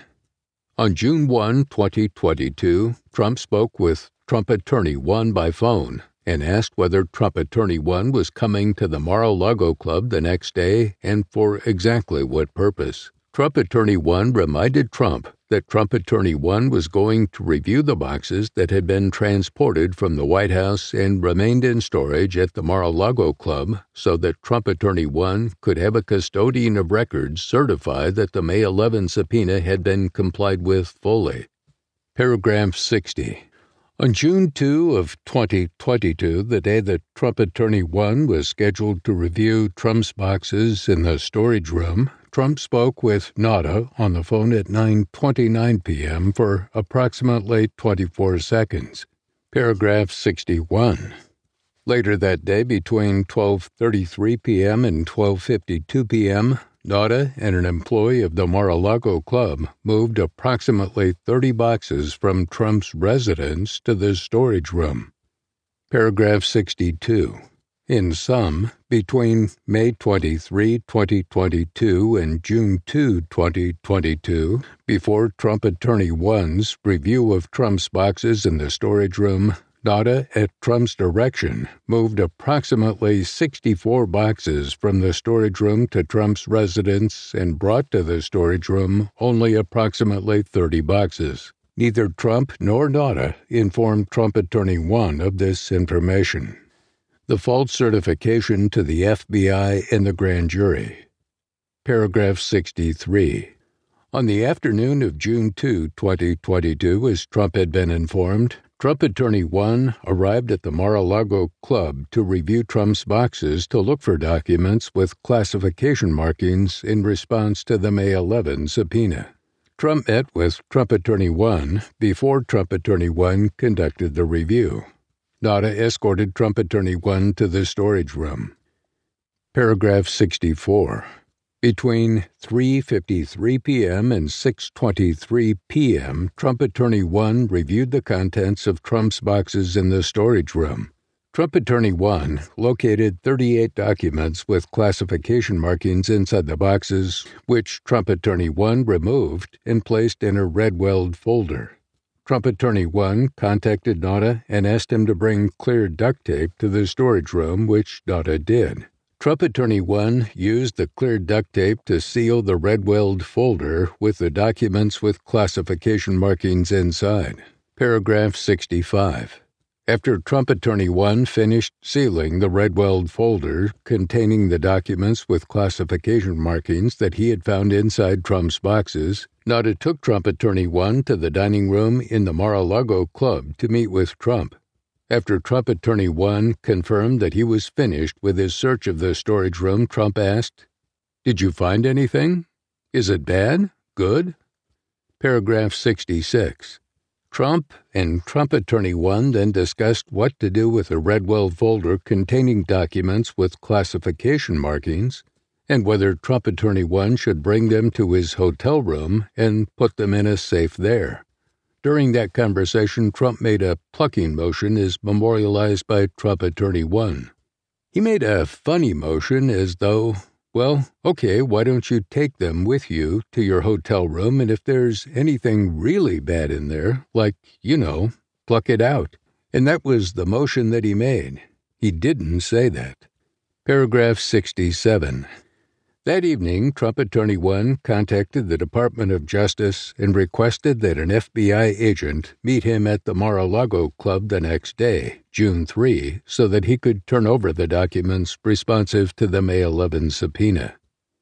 On June 1, 2022, Trump spoke with Trump Attorney 1 by phone and asked whether Trump Attorney 1 was coming to the Mar a Lago Club the next day and for exactly what purpose. Trump Attorney 1 reminded Trump that Trump Attorney 1 was going to review the boxes that had been transported from the White House and remained in storage at the Mar a Lago Club so that Trump Attorney 1 could have a custodian of records certify that the May 11 subpoena had been complied with fully. Paragraph 60. On June 2 of 2022, the day that Trump Attorney 1 was scheduled to review Trump's boxes in the storage room, Trump spoke with Nauta on the phone at 9:29 p.m. for approximately 24 seconds. Paragraph 61. Later that day between 12:33 p.m. and 12:52 p.m., Nauta and an employee of the Mar-a-Lago Club moved approximately 30 boxes from Trump's residence to the storage room. Paragraph 62. In sum, between May 23, 2022 and June 2, 2022, before Trump Attorney 1's review of Trump's boxes in the storage room, Nauta, at Trump's direction, moved approximately 64 boxes from the storage room to Trump's residence and brought to the storage room only approximately 30 boxes. Neither Trump nor Nauta informed Trump Attorney 1 of this information the false certification to the FBI and the grand jury. Paragraph 63. On the afternoon of June 2, 2022, as Trump had been informed, Trump Attorney 1 arrived at the Mar a Lago Club to review Trump's boxes to look for documents with classification markings in response to the May 11 subpoena. Trump met with Trump Attorney 1 before Trump Attorney 1 conducted the review. Nauta escorted Trump Attorney 1 to the storage room. Paragraph 64. Between 3:53 p.m. and 6:23 p.m., Trump Attorney 1 reviewed the contents of Trump's boxes in the storage room. Trump Attorney 1 located 38 documents with classification markings inside the boxes, which Trump Attorney 1 removed and placed in a red weld folder. Trump Attorney 1 contacted Nauta and asked him to bring clear duct tape to the storage room, which Nauta did. Trump Attorney 1 used the clear duct tape to seal the red weld folder with the documents with classification markings inside. Paragraph 65. After Trump Attorney 1 finished sealing the red weld folder containing the documents with classification markings that he had found inside Trump's boxes, Nauta took Trump Attorney 1 to the dining room in the Mar a Lago Club to meet with Trump. After Trump Attorney 1 confirmed that he was finished with his search of the storage room, Trump asked, Did you find anything? Is it bad? Good? Paragraph 66. Trump and Trump Attorney 1 then discussed what to do with a Redweld folder containing documents with classification markings and whether Trump Attorney 1 should bring them to his hotel room and put them in a safe there. During that conversation, Trump made a plucking motion as memorialized by Trump Attorney 1. He made a funny motion as though, well, okay, why don't you take them with you to your hotel room, and if there's anything really bad in there, like, you know, pluck it out. And that was the motion that he made. He didn't say that. Paragraph 67. That evening, Trump Attorney 1 contacted the Department of Justice and requested that an FBI agent meet him at the Mar a Lago Club the next day, June 3, so that he could turn over the documents responsive to the May 11 subpoena.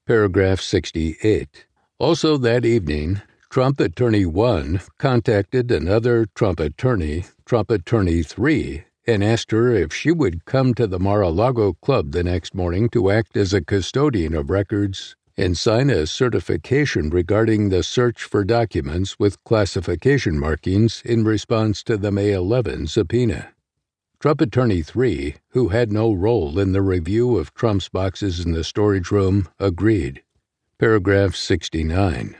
Paragraph 68. Also that evening, Trump Attorney 1 contacted another Trump attorney, Trump Attorney 3, and asked her if she would come to the Mar a Lago Club the next morning to act as a custodian of records and sign a certification regarding the search for documents with classification markings in response to the May 11 subpoena. Trump Attorney 3, who had no role in the review of Trump's boxes in the storage room, agreed. Paragraph 69.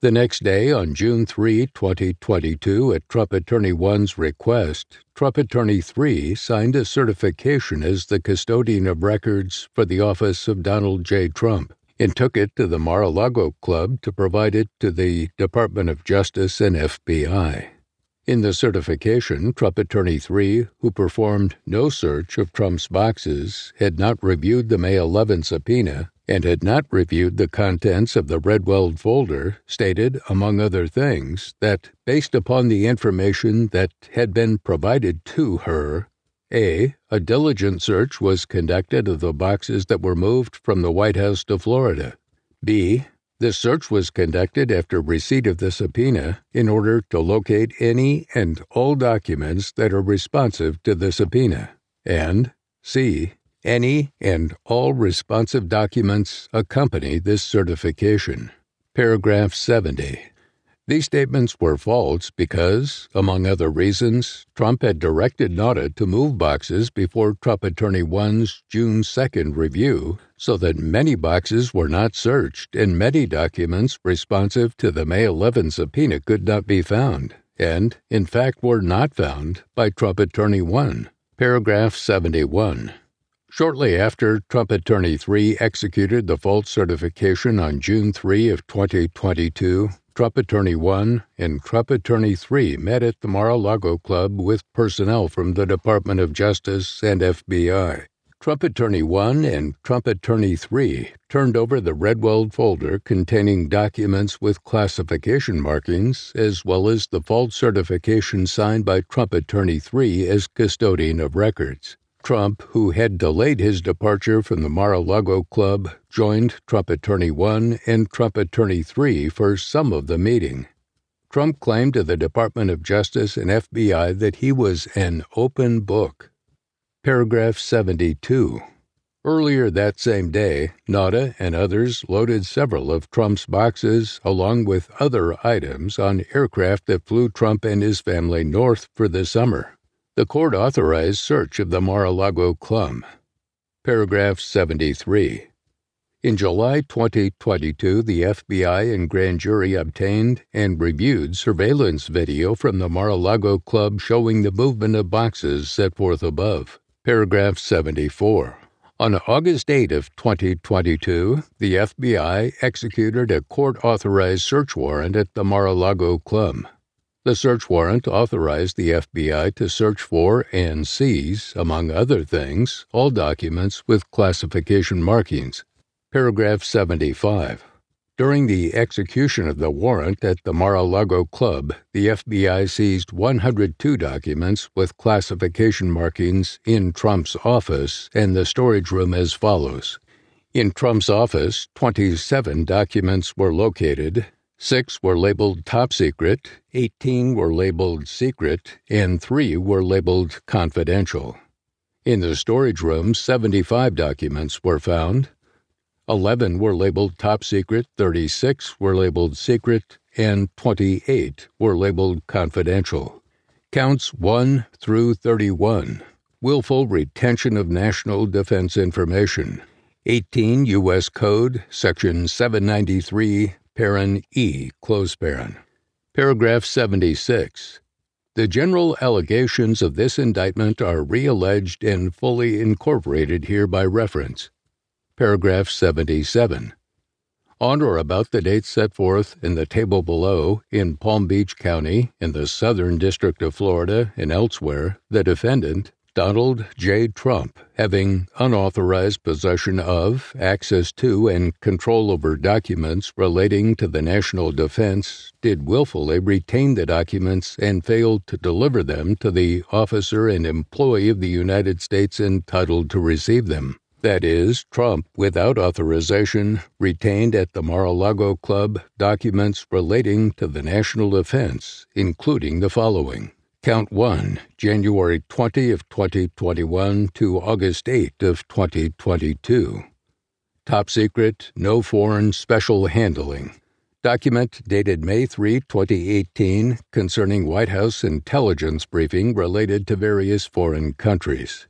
The next day, on June 3, 2022, at Trump Attorney 1's request, Trump Attorney 3 signed a certification as the custodian of records for the office of Donald J. Trump and took it to the Mar a Lago Club to provide it to the Department of Justice and FBI. In the certification, Trump Attorney 3, who performed no search of Trump's boxes, had not reviewed the May 11 subpoena and had not reviewed the contents of the Redweld folder, stated, among other things, that based upon the information that had been provided to her, a. A diligent search was conducted of the boxes that were moved from the White House to Florida. B. This search was conducted after receipt of the subpoena in order to locate any and all documents that are responsive to the subpoena. And C any and all responsive documents accompany this certification. Paragraph 70. These statements were false because, among other reasons, Trump had directed NAUTA to move boxes before Trump Attorney 1's June 2nd review, so that many boxes were not searched and many documents responsive to the May 11 subpoena could not be found, and, in fact, were not found by Trump Attorney 1. Paragraph 71. Shortly after Trump Attorney 3 executed the false certification on June 3 of 2022, Trump Attorney 1 and Trump Attorney 3 met at the Mar-a-Lago Club with personnel from the Department of Justice and FBI. Trump Attorney 1 and Trump Attorney 3 turned over the Redweld folder containing documents with classification markings, as well as the false certification signed by Trump Attorney 3 as custodian of records. Trump, who had delayed his departure from the Mar a Lago Club, joined Trump Attorney 1 and Trump Attorney 3 for some of the meeting. Trump claimed to the Department of Justice and FBI that he was an open book. Paragraph 72. Earlier that same day, NAUTA and others loaded several of Trump's boxes, along with other items, on aircraft that flew Trump and his family north for the summer. The court authorized search of the Mar a Lago Club. Paragraph 73. In July 2022, the FBI and grand jury obtained and reviewed surveillance video from the Mar a Lago Club showing the movement of boxes set forth above. Paragraph 74. On August 8 of 2022, the FBI executed a court-authorized search warrant at the Mar a Lago Club. The search warrant authorized the FBI to search for and seize, among other things, all documents with classification markings. Paragraph 75. During the execution of the warrant at the Mar a Lago Club, the FBI seized 102 documents with classification markings in Trump's office and the storage room as follows. In Trump's office, 27 documents were located, Six were labeled top secret, 18 were labeled secret, and three were labeled confidential. In the storage room, 75 documents were found. 11 were labeled top secret, 36 were labeled secret, and 28 were labeled confidential. Counts 1 through 31 willful retention of national defense information. 18 U.S. Code, Section 793 Paren E. Close. Paragraph 76. The general allegations of this indictment are realleged and fully incorporated here by reference. Paragraph 77. On or about the dates set forth in the table below, in Palm Beach County, in the Southern District of Florida, and elsewhere, the defendant, Donald J. Trump, having unauthorized possession of, access to, and control over documents relating to the national defense, did willfully retain the documents and failed to deliver them to the officer and employee of the United States entitled to receive them. That is, Trump, without authorization, retained at the Mar a Lago Club documents relating to the national defense, including the following Count 1, January 20 of 2021 to August 8 of 2022. Top secret, no foreign special handling. Document dated May 3, 2018, concerning White House intelligence briefing related to various foreign countries.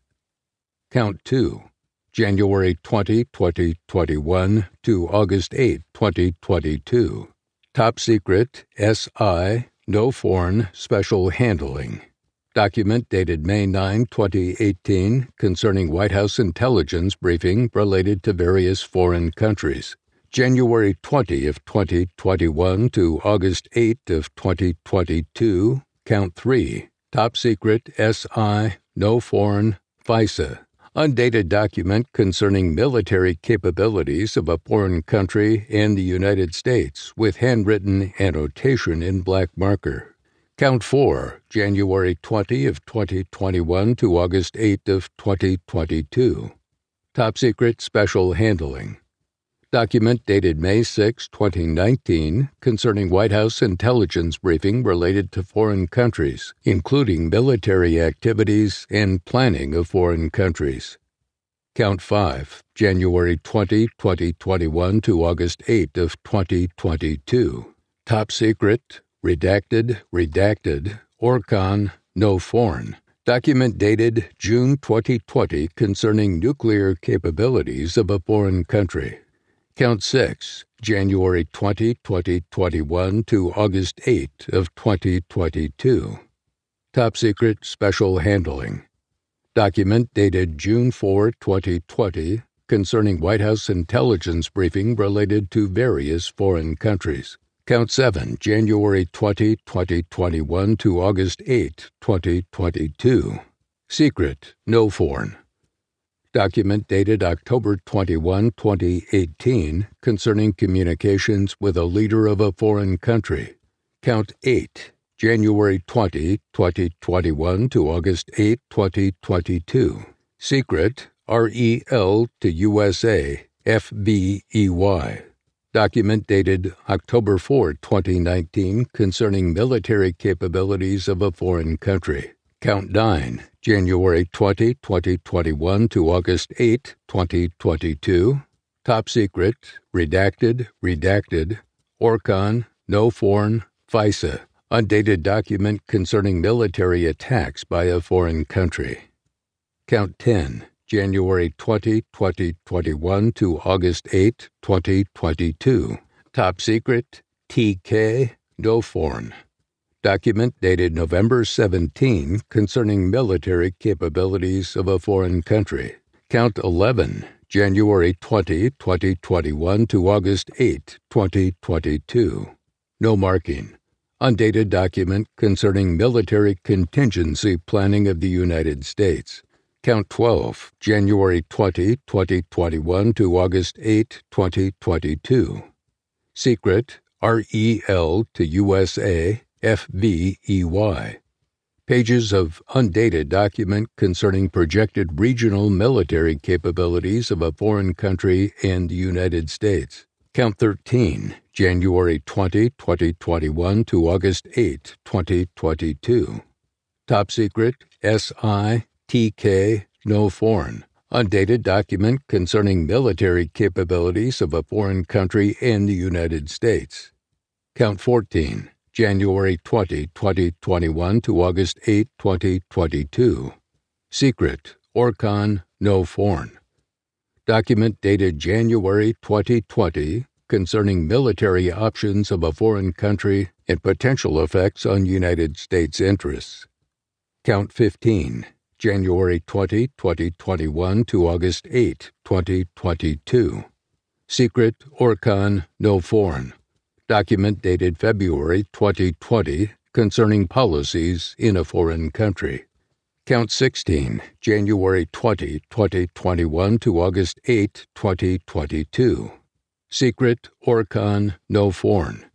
Count 2, January 20, 2021 to August 8, 2022 Top Secret SI No Foreign Special Handling. Document dated May 9, 2018, concerning White House intelligence briefing related to various foreign countries. January 20 of 2021 to August 8 of 2022, count 3. Top Secret SI No Foreign FISA undated document concerning military capabilities of a foreign country and the United States with handwritten annotation in black marker. Count 4, January 20 of 2021 to August 8 of 2022. Top secret special handling. Document dated May 6, 2019, concerning White House intelligence briefing related to foreign countries, including military activities and planning of foreign countries. Count 5, January 20, 2021 to August 8 of 2022. Top secret, redacted, redacted, Orcon, no foreign. Document dated June 2020 concerning nuclear capabilities of a foreign country. Count 6, January 20, 2021 to August 8 of 2022. Top Secret Special Handling. Document dated June 4, 2020 concerning White House intelligence briefing related to various foreign countries. Count 7, January 20, 2021 to August 8, 2022. Secret, no foreign document dated October 21, 2018, concerning communications with a leader of a foreign country. Count 8, January 20, 2021 to August 8, 2022. Secret, REL to USA, FVEY. Document dated October 4, 2019, concerning military capabilities of a foreign country. Count 9, January 20, 2021 to August 8, 2022. Top Secret, Redacted, Redacted, Orcon, No Foreign, FISA, undated document concerning military attacks by a foreign country. Count 10, January 20, 2021 to August 8, 2022. Top Secret, TK, No Foreign document dated November 17 concerning military capabilities of a foreign country. Count 11, January 20, 2021 to August 8, 2022. No marking. Undated document concerning military contingency planning of the United States. Count 12, January 20, 2021 to August 8, 2022. Secret, REL to USA, FVEY. Pages of undated document concerning projected regional military capabilities of a foreign country and the United States. Count 13, January 20, 2021 to August 8, 2022. Top Secret, SI, TK, No Foreign. Undated document concerning military capabilities of a foreign country and the United States. Count 14, January 20, 2021 to August 8, 2022. Secret, Orcon, no foreign. Document dated January 2020 concerning military options of a foreign country and potential effects on United States interests. Count 15, January 20, 2021 to August 8, 2022. Secret, Orcon, no foreign document dated February 2020 concerning policies in a foreign country. Count 16, January 20, 2021 to August 8, 2022. Secret, Orcon, no foreign.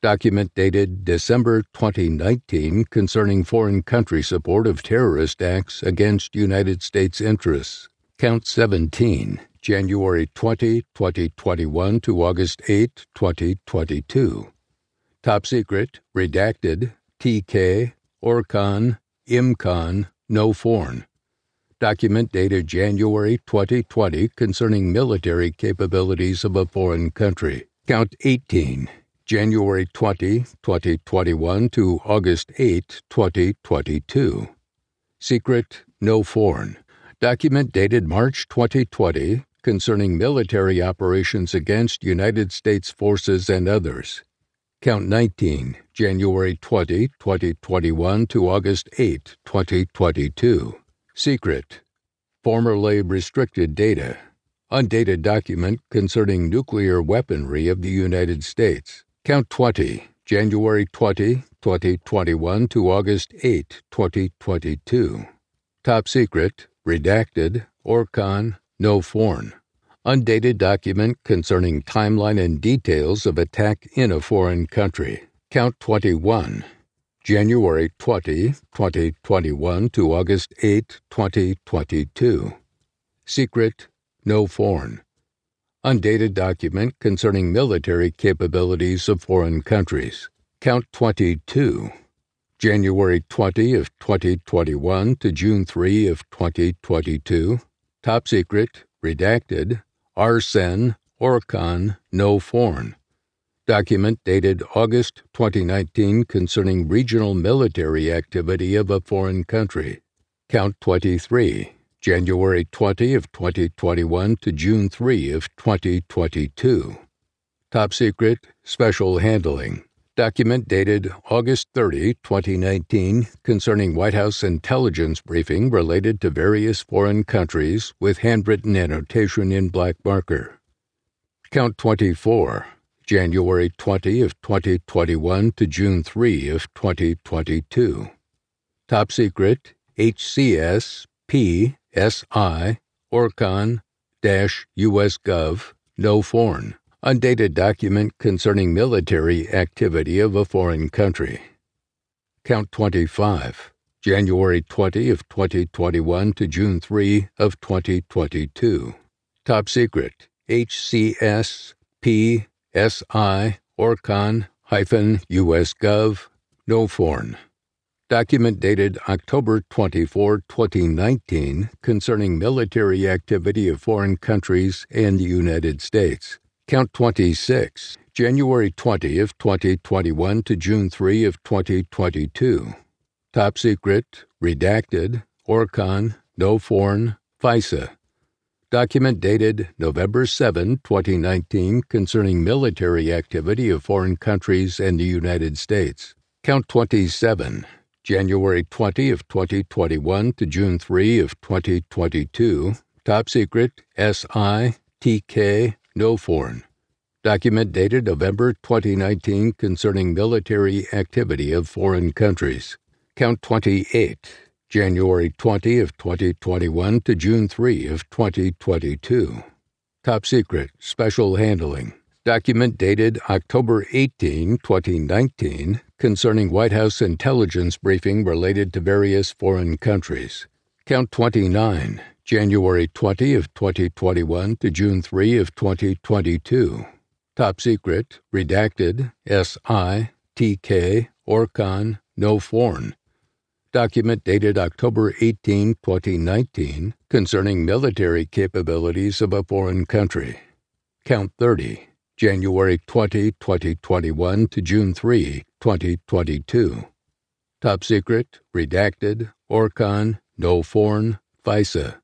Document dated December 2019 concerning foreign country support of terrorist acts against United States interests. Count 17, January 20, 2021 to August 8, 2022. Top Secret, Redacted, TK, Orcon, IMCON, No Foreign. Document dated January 2020 concerning military capabilities of a foreign country. Count 18, January 20, 2021 to August 8, 2022. Secret, No Foreign. Document dated March 2020 concerning military operations against United States forces and others. Count 19, January 20, 2021 to August 8, 2022. Secret. Formerly restricted data. Undated document concerning nuclear weaponry of the United States. Count 20, January 20, 2021 to August 8, 2022. Top secret, redacted, Orcon, no foreign undated document concerning timeline and details of attack in a foreign country. Count 21. January 20, 2021 to August 8, 2022. Secret, no foreign. Undated document concerning military capabilities of foreign countries. Count 22. January 20 of 2021 to June 3 of 2022. Top secret, redacted, Arsen, Orcon, NOFORN. Document dated August 2019 concerning regional military activity of a foreign country. Count 23. January 20 of 2021 to June 3 of 2022. Top secret, special handling. Document dated August 30, 2019, concerning White House intelligence briefing related to various foreign countries with handwritten annotation in black marker. Count 24, January 20 of 2021 to June 3 of 2022. Top secret, HCS PSI Orcon US Gov, NOFORN undated document concerning military activity of a foreign country. Count 25, January 20 of 2021 to June 3 of 2022. Top secret, HCS PSI Orcon hyphen US Gov, NOFORN. Document dated October 24, 2019, concerning military activity of foreign countries and the United States. Count 26, January 20 of 2021 to June 3 of 2022. Top secret, redacted, Orcon, NOFORN, FISA. Document dated November 7, 2019, concerning military activity of foreign countries and the United States. Count 27, January 20 of 2021 to June 3 of 2022. Top secret, SI, TK, NOFORN. Document dated November 2019 concerning military activity of foreign countries. Count 28. January 20 of 2021 to June 3 of 2022. Top secret special handling. Document dated October 18, 2019 concerning White House intelligence briefing related to various foreign countries. Count 29. January 20 of 2021 to June 3 of 2022. Top secret, redacted, SI, TK, Orcon, NOFORN. Document dated October 18, 2019, concerning military capabilities of a foreign country. Count 30. January 20, 2021 to June 3, 2022. Top secret, redacted, Orcon, NOFORN, FISA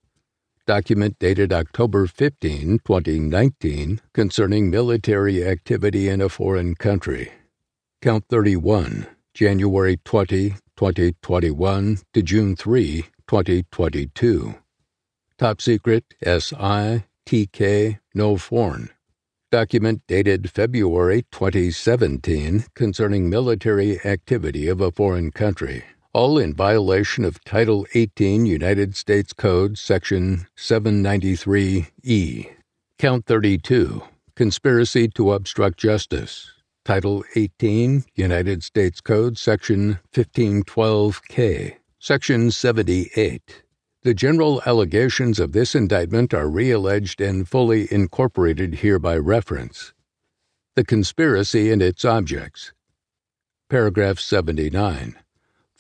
document dated October 15, 2019, concerning military activity in a foreign country. Count 31, January 20, 2021 to June 3, 2022. Top secret SI TK NOFORN. Document dated February 2017 concerning military activity of a foreign country all in violation of Title 18 United States Code, Section 793E. Count 32 Conspiracy to obstruct justice. Title 18 United States Code, Section 1512K. Section 78. The general allegations of this indictment are realleged and fully incorporated here by reference. The conspiracy and its objects. Paragraph 79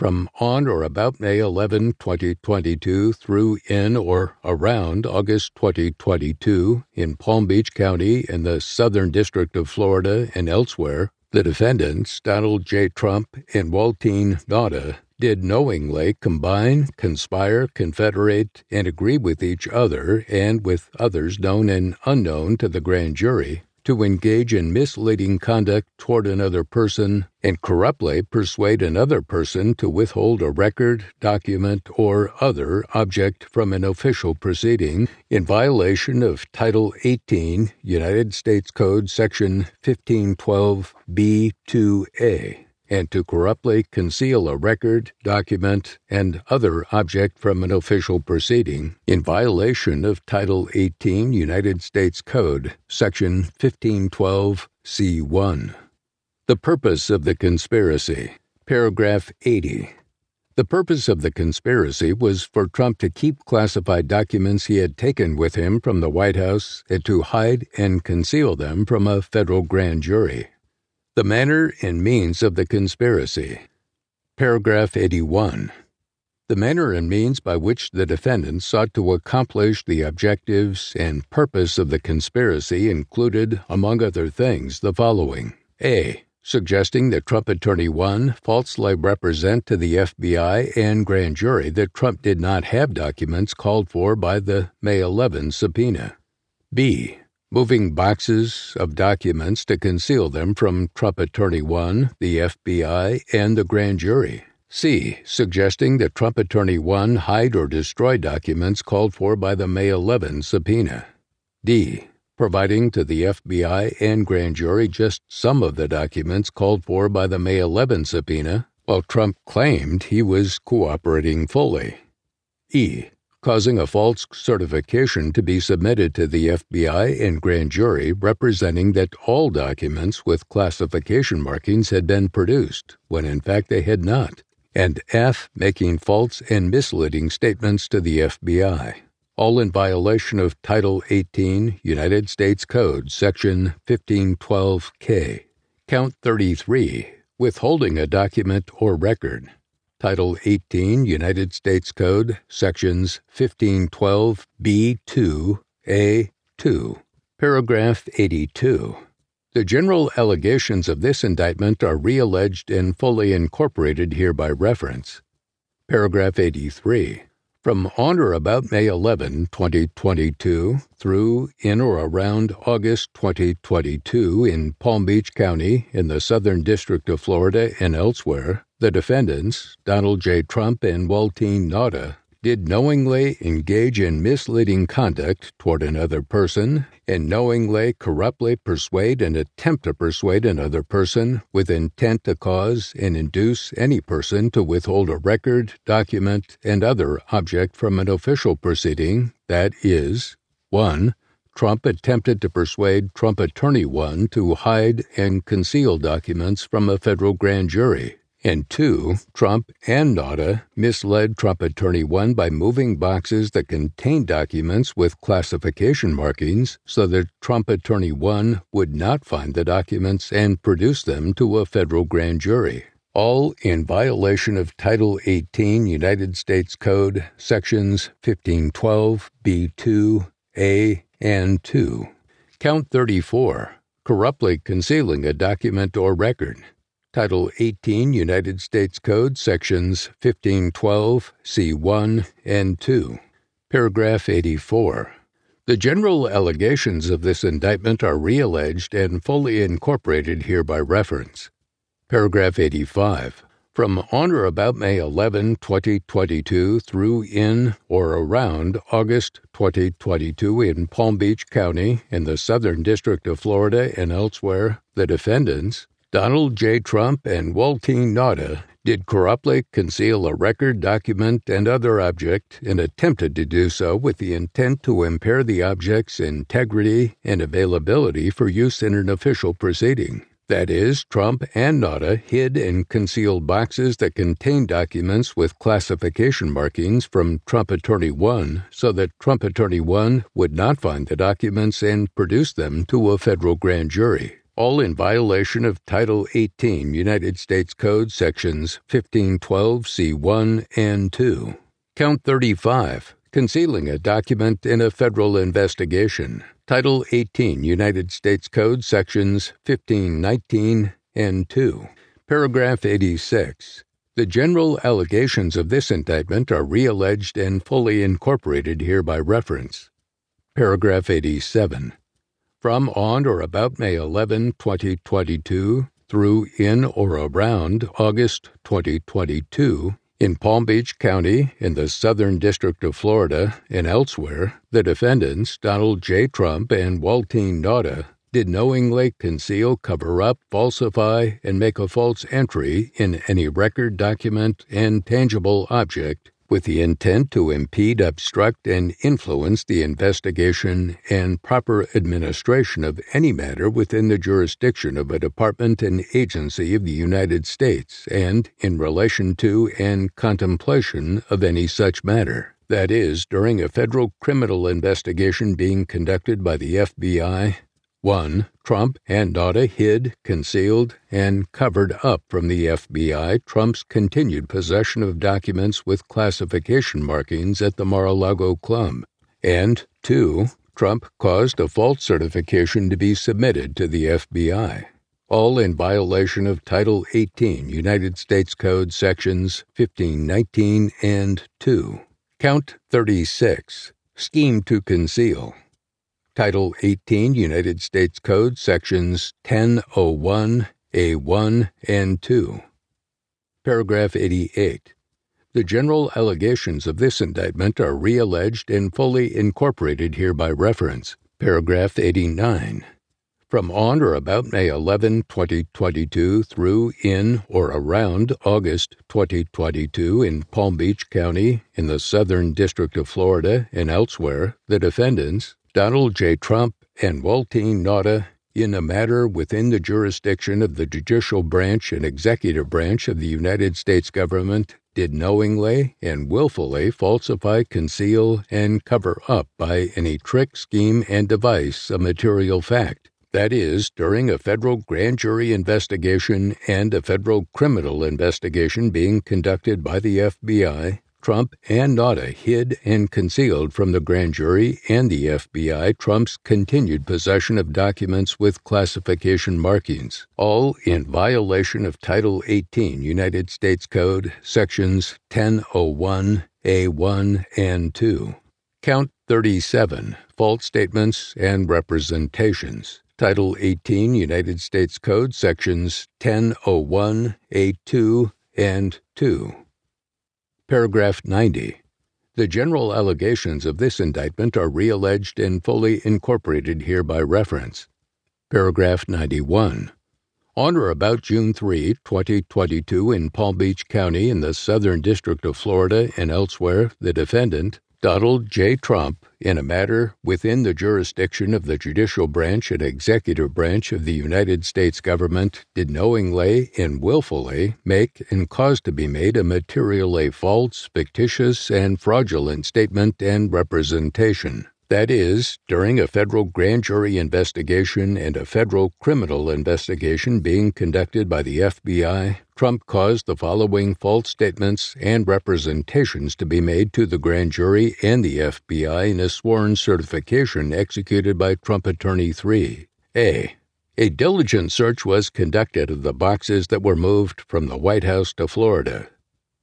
from on or about May 11, 2022 through in or around August 2022 in Palm Beach County in the Southern District of Florida and elsewhere, the defendants, Donald J. Trump and Waltine Nauta, did knowingly combine, conspire, confederate, and agree with each other and with others known and unknown to the grand jury to engage in misleading conduct toward another person and corruptly persuade another person to withhold a record, document, or other object from an official proceeding in violation of Title 18 United States Code Section 1512 B2A and to corruptly conceal a record, document, and other object from an official proceeding in violation of Title 18 United States Code, Section 1512 C1. The purpose of the conspiracy. Paragraph 80. The purpose of the conspiracy was for Trump to keep classified documents he had taken with him from the White House and to hide and conceal them from a federal grand jury. The manner and means of the conspiracy. Paragraph 81. The manner and means by which the defendants sought to accomplish the objectives and purpose of the conspiracy included, among other things, the following A. Suggesting that Trump Attorney 1 falsely represent to the FBI and grand jury that Trump did not have documents called for by the May 11 subpoena. B moving boxes of documents to conceal them from Trump Attorney 1, the FBI, and the grand jury. C. Suggesting that Trump Attorney 1 hide or destroy documents called for by the May 11 subpoena. D. Providing to the FBI and grand jury just some of the documents called for by the May 11 subpoena, while Trump claimed he was cooperating fully. E causing a false certification to be submitted to the FBI and grand jury representing that all documents with classification markings had been produced, when in fact they had not, and F. making false and misleading statements to the FBI, all in violation of Title 18 United States Code, Section 1512K. Count 33 Withholding a document or record. Title 18 United States Code, Sections 1512 B2 A2. Paragraph 82. The general allegations of this indictment are realleged and fully incorporated here by reference. Paragraph 83. From on or about May 11, 2022, through in or around August 2022 in Palm Beach County, in the Southern District of Florida, and elsewhere, the defendants, Donald J. Trump and Waltine Nauta, did knowingly engage in misleading conduct toward another person and knowingly corruptly persuade and attempt to persuade another person with intent to cause and induce any person to withhold a record, document, and other object from an official proceeding that is 1. Trump attempted to persuade Trump Attorney 1 to hide and conceal documents from a federal grand jury and two, Trump and Nauta misled Trump Attorney 1 by moving boxes that contained documents with classification markings so that Trump Attorney 1 would not find the documents and produce them to a federal grand jury. All in violation of Title 18 United States Code, Sections 1512, B2, A, and 2. Count 34. Corruptly concealing a document or record. Title 18 United States Code, Sections 1512, C1 and 2. Paragraph 84. The general allegations of this indictment are realleged and fully incorporated here by reference. Paragraph 85. From on or about May 11, 2022 through in or around August 2022 in Palm Beach County in the Southern District of Florida and elsewhere, the defendants, Donald J. Trump and Waltine Nauta did corruptly conceal a record, document, and other object and attempted to do so with the intent to impair the object's integrity and availability for use in an official proceeding. That is, Trump and Nauta hid and concealed boxes that contained documents with classification markings from Trump Attorney 1 so that Trump Attorney 1 would not find the documents and produce them to a federal grand jury all in violation of Title 18 United States Code sections 1512 C1 and 2. Count 35 Concealing a document in a federal investigation. Title 18 United States Code sections 1519 and 2. Paragraph 86. The general allegations of this indictment are realleged and fully incorporated here by reference. Paragraph 87. From on or about May 11, 2022, through in or around August 2022, in Palm Beach County, in the Southern District of Florida, and elsewhere, the defendants, Donald J. Trump and Waltine Nauta, did knowingly conceal, cover up, falsify, and make a false entry in any record, document, and tangible object with the intent to impede, obstruct, and influence the investigation and proper administration of any matter within the jurisdiction of a department and agency of the United States and in relation to and contemplation of any such matter. That is, during a federal criminal investigation being conducted by the FBI, 1. Trump and Nauta hid, concealed, and covered up from the FBI Trump's continued possession of documents with classification markings at the Mar a Lago Club. And 2. Trump caused a false certification to be submitted to the FBI. All in violation of Title 18 United States Code Sections 1519 and 2. Count 36. Scheme to conceal. Title 18 United States Code Sections 1001, A1, and 2. Paragraph 88. The general allegations of this indictment are realleged and fully incorporated here by reference. Paragraph 89. From on or about May 11, 2022 through in or around August 2022 in Palm Beach County, in the Southern District of Florida, and elsewhere, the defendants, Donald J. Trump and Waltine Nauta in a matter within the jurisdiction of the judicial branch and executive branch of the United States government did knowingly and willfully falsify, conceal, and cover up by any trick, scheme, and device a material fact. That is, during a federal grand jury investigation and a federal criminal investigation being conducted by the FBI Trump and Nauta hid and concealed from the grand jury and the FBI Trump's continued possession of documents with classification markings, all in violation of Title 18 United States Code, Sections 1001, A1, and 2. Count 37 False Statements and Representations. Title 18 United States Code, Sections 1001, A2, and 2. Paragraph 90. The general allegations of this indictment are realleged and fully incorporated here by reference. Paragraph 91. On or about June 3, 2022, in Palm Beach County in the Southern District of Florida and elsewhere, the defendant, Donald J. Trump, in a matter within the jurisdiction of the judicial branch and executive branch of the United States government, did knowingly and willfully make and cause to be made a materially false, fictitious, and fraudulent statement and representation that is, during a federal grand jury investigation and a federal criminal investigation being conducted by the FBI, Trump caused the following false statements and representations to be made to the grand jury and the FBI in a sworn certification executed by Trump Attorney 3. A. A diligent search was conducted of the boxes that were moved from the White House to Florida.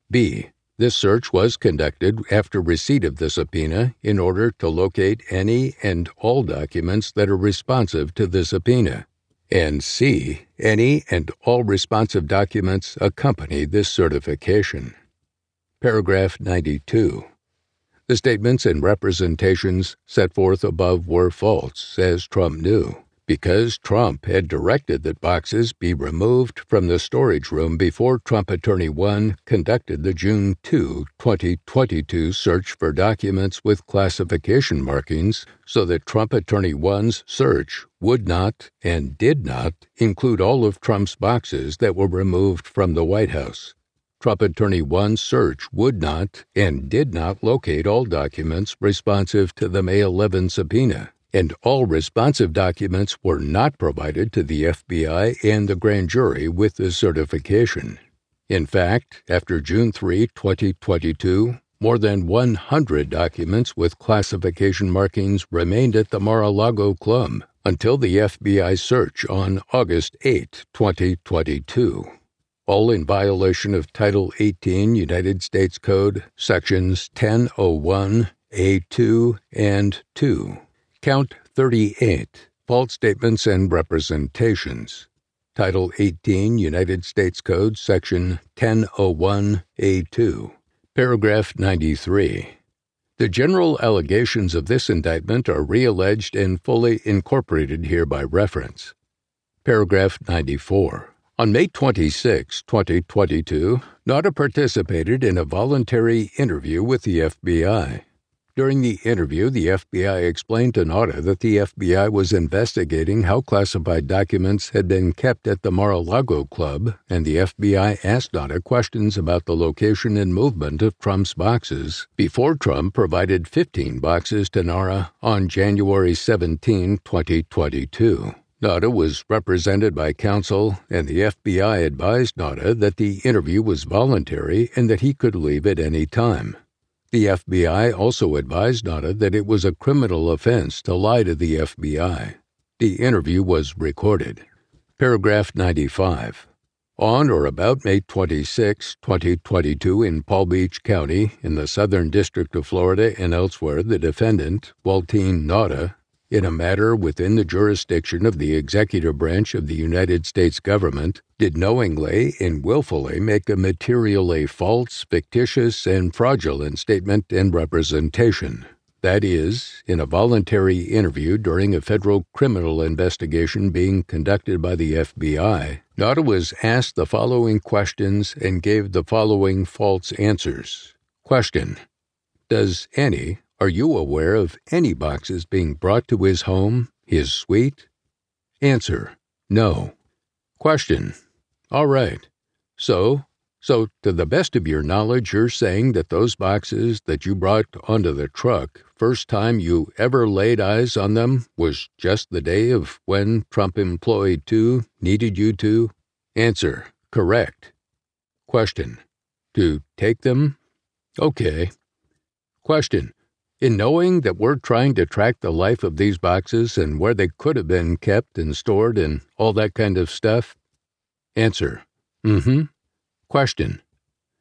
B. This search was conducted after receipt of the subpoena in order to locate any and all documents that are responsive to the subpoena. And C. Any and all responsive documents accompany this certification. Paragraph 92. The statements and representations set forth above were false, as Trump knew because Trump had directed that boxes be removed from the storage room before Trump Attorney 1 conducted the June 2, 2022 search for documents with classification markings so that Trump Attorney 1's search would not and did not include all of Trump's boxes that were removed from the White House. Trump Attorney 1's search would not and did not locate all documents responsive to the May 11 subpoena and all responsive documents were not provided to the FBI and the grand jury with the certification. In fact, after June 3, 2022, more than 100 documents with classification markings remained at the Mar a Lago Club until the FBI search on August 8, 2022, all in violation of Title 18 United States Code, Sections 1001, A2, and 2. Count 38. False Statements and Representations. Title 18 United States Code, Section 1001A2. Paragraph 93. The general allegations of this indictment are realleged and fully incorporated here by reference. Paragraph 94. On May 26, 2022, Nauta participated in a voluntary interview with the FBI. During the interview, the FBI explained to Nauta that the FBI was investigating how classified documents had been kept at the Mar a Lago Club, and the FBI asked Nauta questions about the location and movement of Trump's boxes before Trump provided 15 boxes to NARA on January 17, 2022. Nauta was represented by counsel, and the FBI advised Nauta that the interview was voluntary and that he could leave at any time. The FBI also advised Nauta that it was a criminal offense to lie to the FBI. The interview was recorded. Paragraph 95. On or about May 26, 2022, in Palm Beach County, in the Southern District of Florida and elsewhere, the defendant, Waltine Nauta, in a matter within the jurisdiction of the executive branch of the United States government, did knowingly and willfully make a materially false, fictitious, and fraudulent statement and representation. That is, in a voluntary interview during a federal criminal investigation being conducted by the FBI, Nauta was asked the following questions and gave the following false answers. Question Does any are you aware of any boxes being brought to his home, his suite? Answer: No. Question: All right. So, so to the best of your knowledge, you're saying that those boxes that you brought onto the truck, first time you ever laid eyes on them was just the day of when Trump Employee 2 needed you to? Answer: Correct. Question: To take them? Okay. Question: in knowing that we're trying to track the life of these boxes and where they could have been kept and stored and all that kind of stuff? Answer. Mm hmm. Question.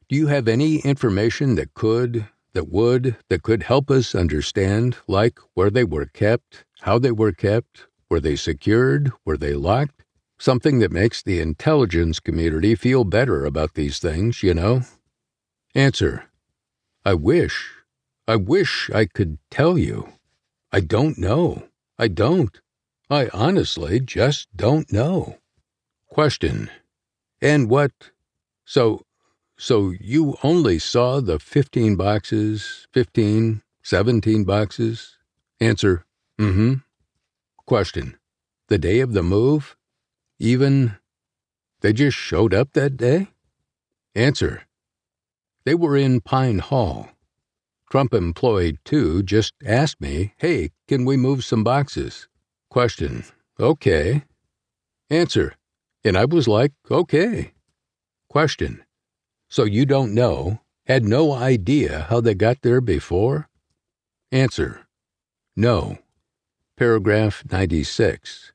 Do you have any information that could, that would, that could help us understand, like where they were kept, how they were kept, were they secured, were they locked? Something that makes the intelligence community feel better about these things, you know? Answer. I wish. I wish I could tell you. I don't know. I don't. I honestly just don't know. Question. And what? So, so you only saw the 15 boxes, 15, 17 boxes? Answer. Mm hmm. Question. The day of the move? Even. They just showed up that day? Answer. They were in Pine Hall. Trump employee 2 just asked me, Hey, can we move some boxes? Question. Okay. Answer. And I was like, Okay. Question. So you don't know, had no idea how they got there before? Answer. No. Paragraph 96.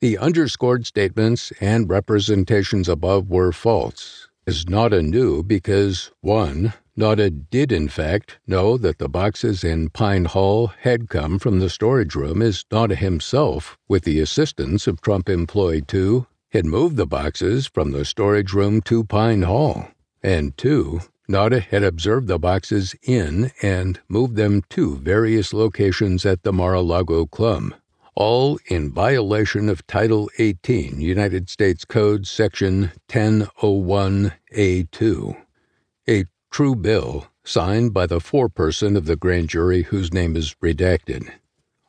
The underscored statements and representations above were false, is Nauta knew because 1. Nauta did, in fact, know that the boxes in Pine Hall had come from the storage room as Nauta himself, with the assistance of Trump Employee 2, had moved the boxes from the storage room to Pine Hall. And two, Nauta had observed the boxes in and moved them to various locations at the Mar a Lago Club, all in violation of Title 18 United States Code Section 1001A2. A true bill signed by the foreperson of the grand jury whose name is redacted.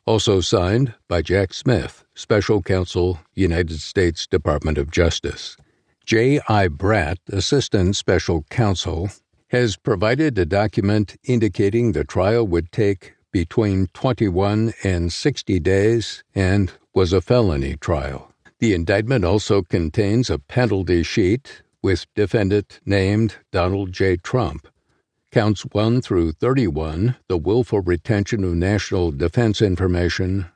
Also signed by Jack Smith, Special Counsel, United States Department of Justice. Jay I. Bratt, Assistant Special Counsel, has provided a document indicating the trial would take between 21 and 60 days and was a felony trial. The indictment also contains a penalty sheet with defendant named Donald J. Trump. Counts 1 through 31, the willful retention of national defense information,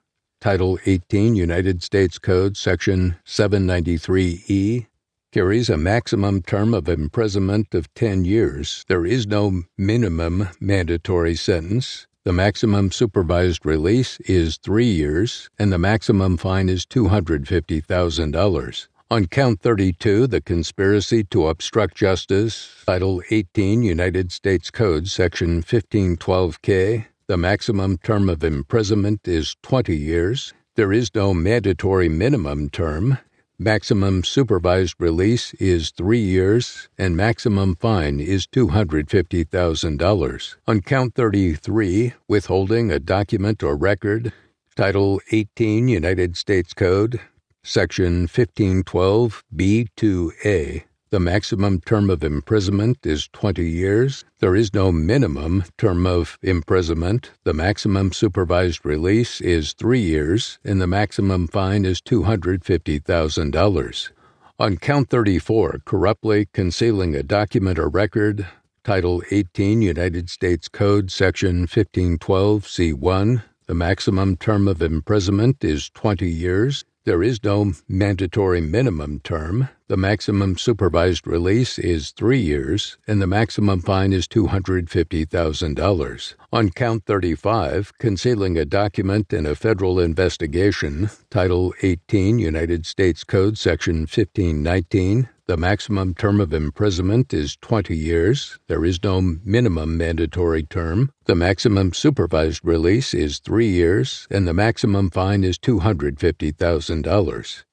Title 18 United States Code, Section 793E, carries a maximum term of imprisonment of 10 years. There is no minimum mandatory sentence. The maximum supervised release is three years, and the maximum fine is $250,000. On count 32, the conspiracy to obstruct justice, Title 18 United States Code, Section 1512K, the maximum term of imprisonment is 20 years. There is no mandatory minimum term. Maximum supervised release is three years, and maximum fine is $250,000. On count 33, withholding a document or record, Title 18 United States Code, Section 1512 B2A. The maximum term of imprisonment is 20 years. There is no minimum term of imprisonment. The maximum supervised release is three years, and the maximum fine is $250,000. On count 34, corruptly concealing a document or record, Title 18 United States Code, Section 1512 C1, the maximum term of imprisonment is 20 years. There is no mandatory minimum term. The maximum supervised release is three years, and the maximum fine is $250,000. On count 35, concealing a document in a federal investigation, Title 18 United States Code, Section 1519, the maximum term of imprisonment is 20 years. There is no minimum mandatory term. The maximum supervised release is three years, and the maximum fine is $250,000.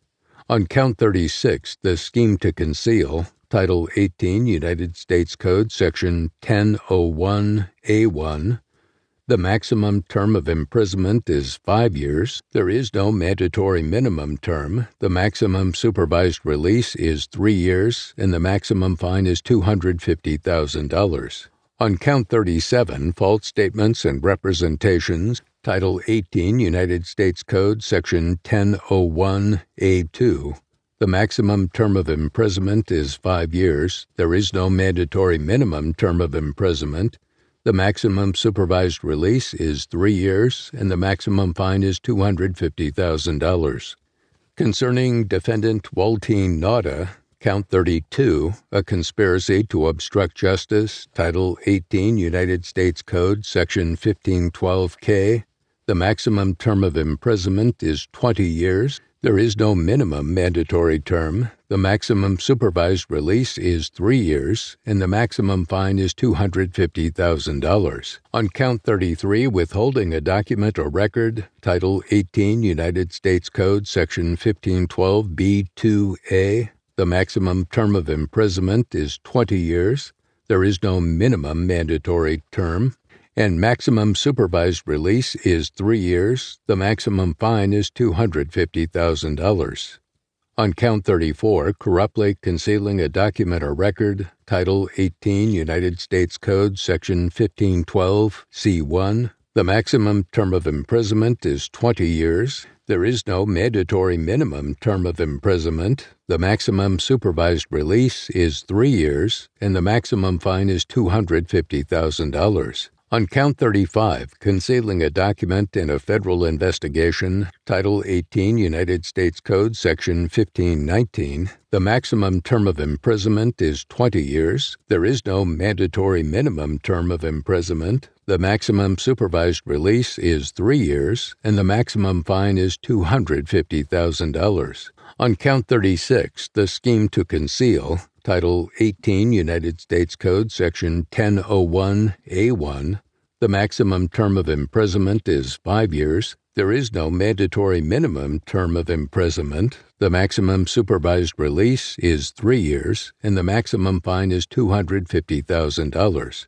On count 36, the scheme to conceal, Title 18 United States Code, Section 1001A1, the maximum term of imprisonment is five years. There is no mandatory minimum term. The maximum supervised release is three years, and the maximum fine is $250,000. On count 37, false statements and representations, Title 18 United States Code, Section 1001A2. The maximum term of imprisonment is five years. There is no mandatory minimum term of imprisonment. The maximum supervised release is three years, and the maximum fine is $250,000. Concerning defendant Waltine Nauta, Count 32, a conspiracy to obstruct justice, Title 18 United States Code, Section 1512K, the maximum term of imprisonment is 20 years. There is no minimum mandatory term. The maximum supervised release is three years, and the maximum fine is $250,000. On count 33, withholding a document or record, Title 18 United States Code, Section 1512B2A, the maximum term of imprisonment is 20 years. There is no minimum mandatory term and maximum supervised release is three years. The maximum fine is $250,000. On count 34, corruptly concealing a document or record, Title 18 United States Code, Section 1512, C1, the maximum term of imprisonment is 20 years. There is no mandatory minimum term of imprisonment. The maximum supervised release is three years, and the maximum fine is $250,000. On count 35, concealing a document in a federal investigation, Title 18 United States Code, Section 1519, the maximum term of imprisonment is 20 years. There is no mandatory minimum term of imprisonment. The maximum supervised release is three years, and the maximum fine is $250,000. On count 36, the scheme to conceal, Title 18 United States Code, Section 1001A1. The maximum term of imprisonment is five years. There is no mandatory minimum term of imprisonment. The maximum supervised release is three years, and the maximum fine is $250,000.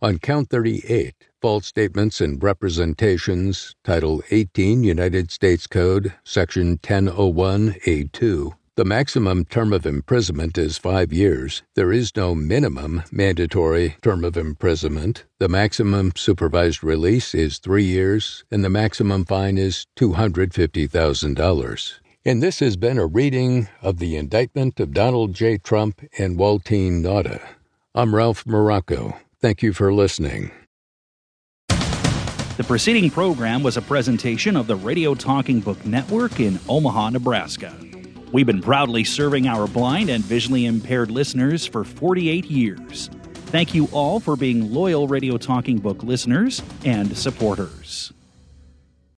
On count 38, false statements and representations, Title 18 United States Code, Section 1001A2. The maximum term of imprisonment is five years. There is no minimum mandatory term of imprisonment. The maximum supervised release is three years, and the maximum fine is $250,000. And this has been a reading of the indictment of Donald J. Trump and Waltine Nauta. I'm Ralph Morocco. Thank you for listening. The preceding program was a presentation of the Radio Talking Book Network in Omaha, Nebraska. We've been proudly serving our blind and visually impaired listeners for 48 years. Thank you all for being loyal Radio Talking Book listeners and supporters.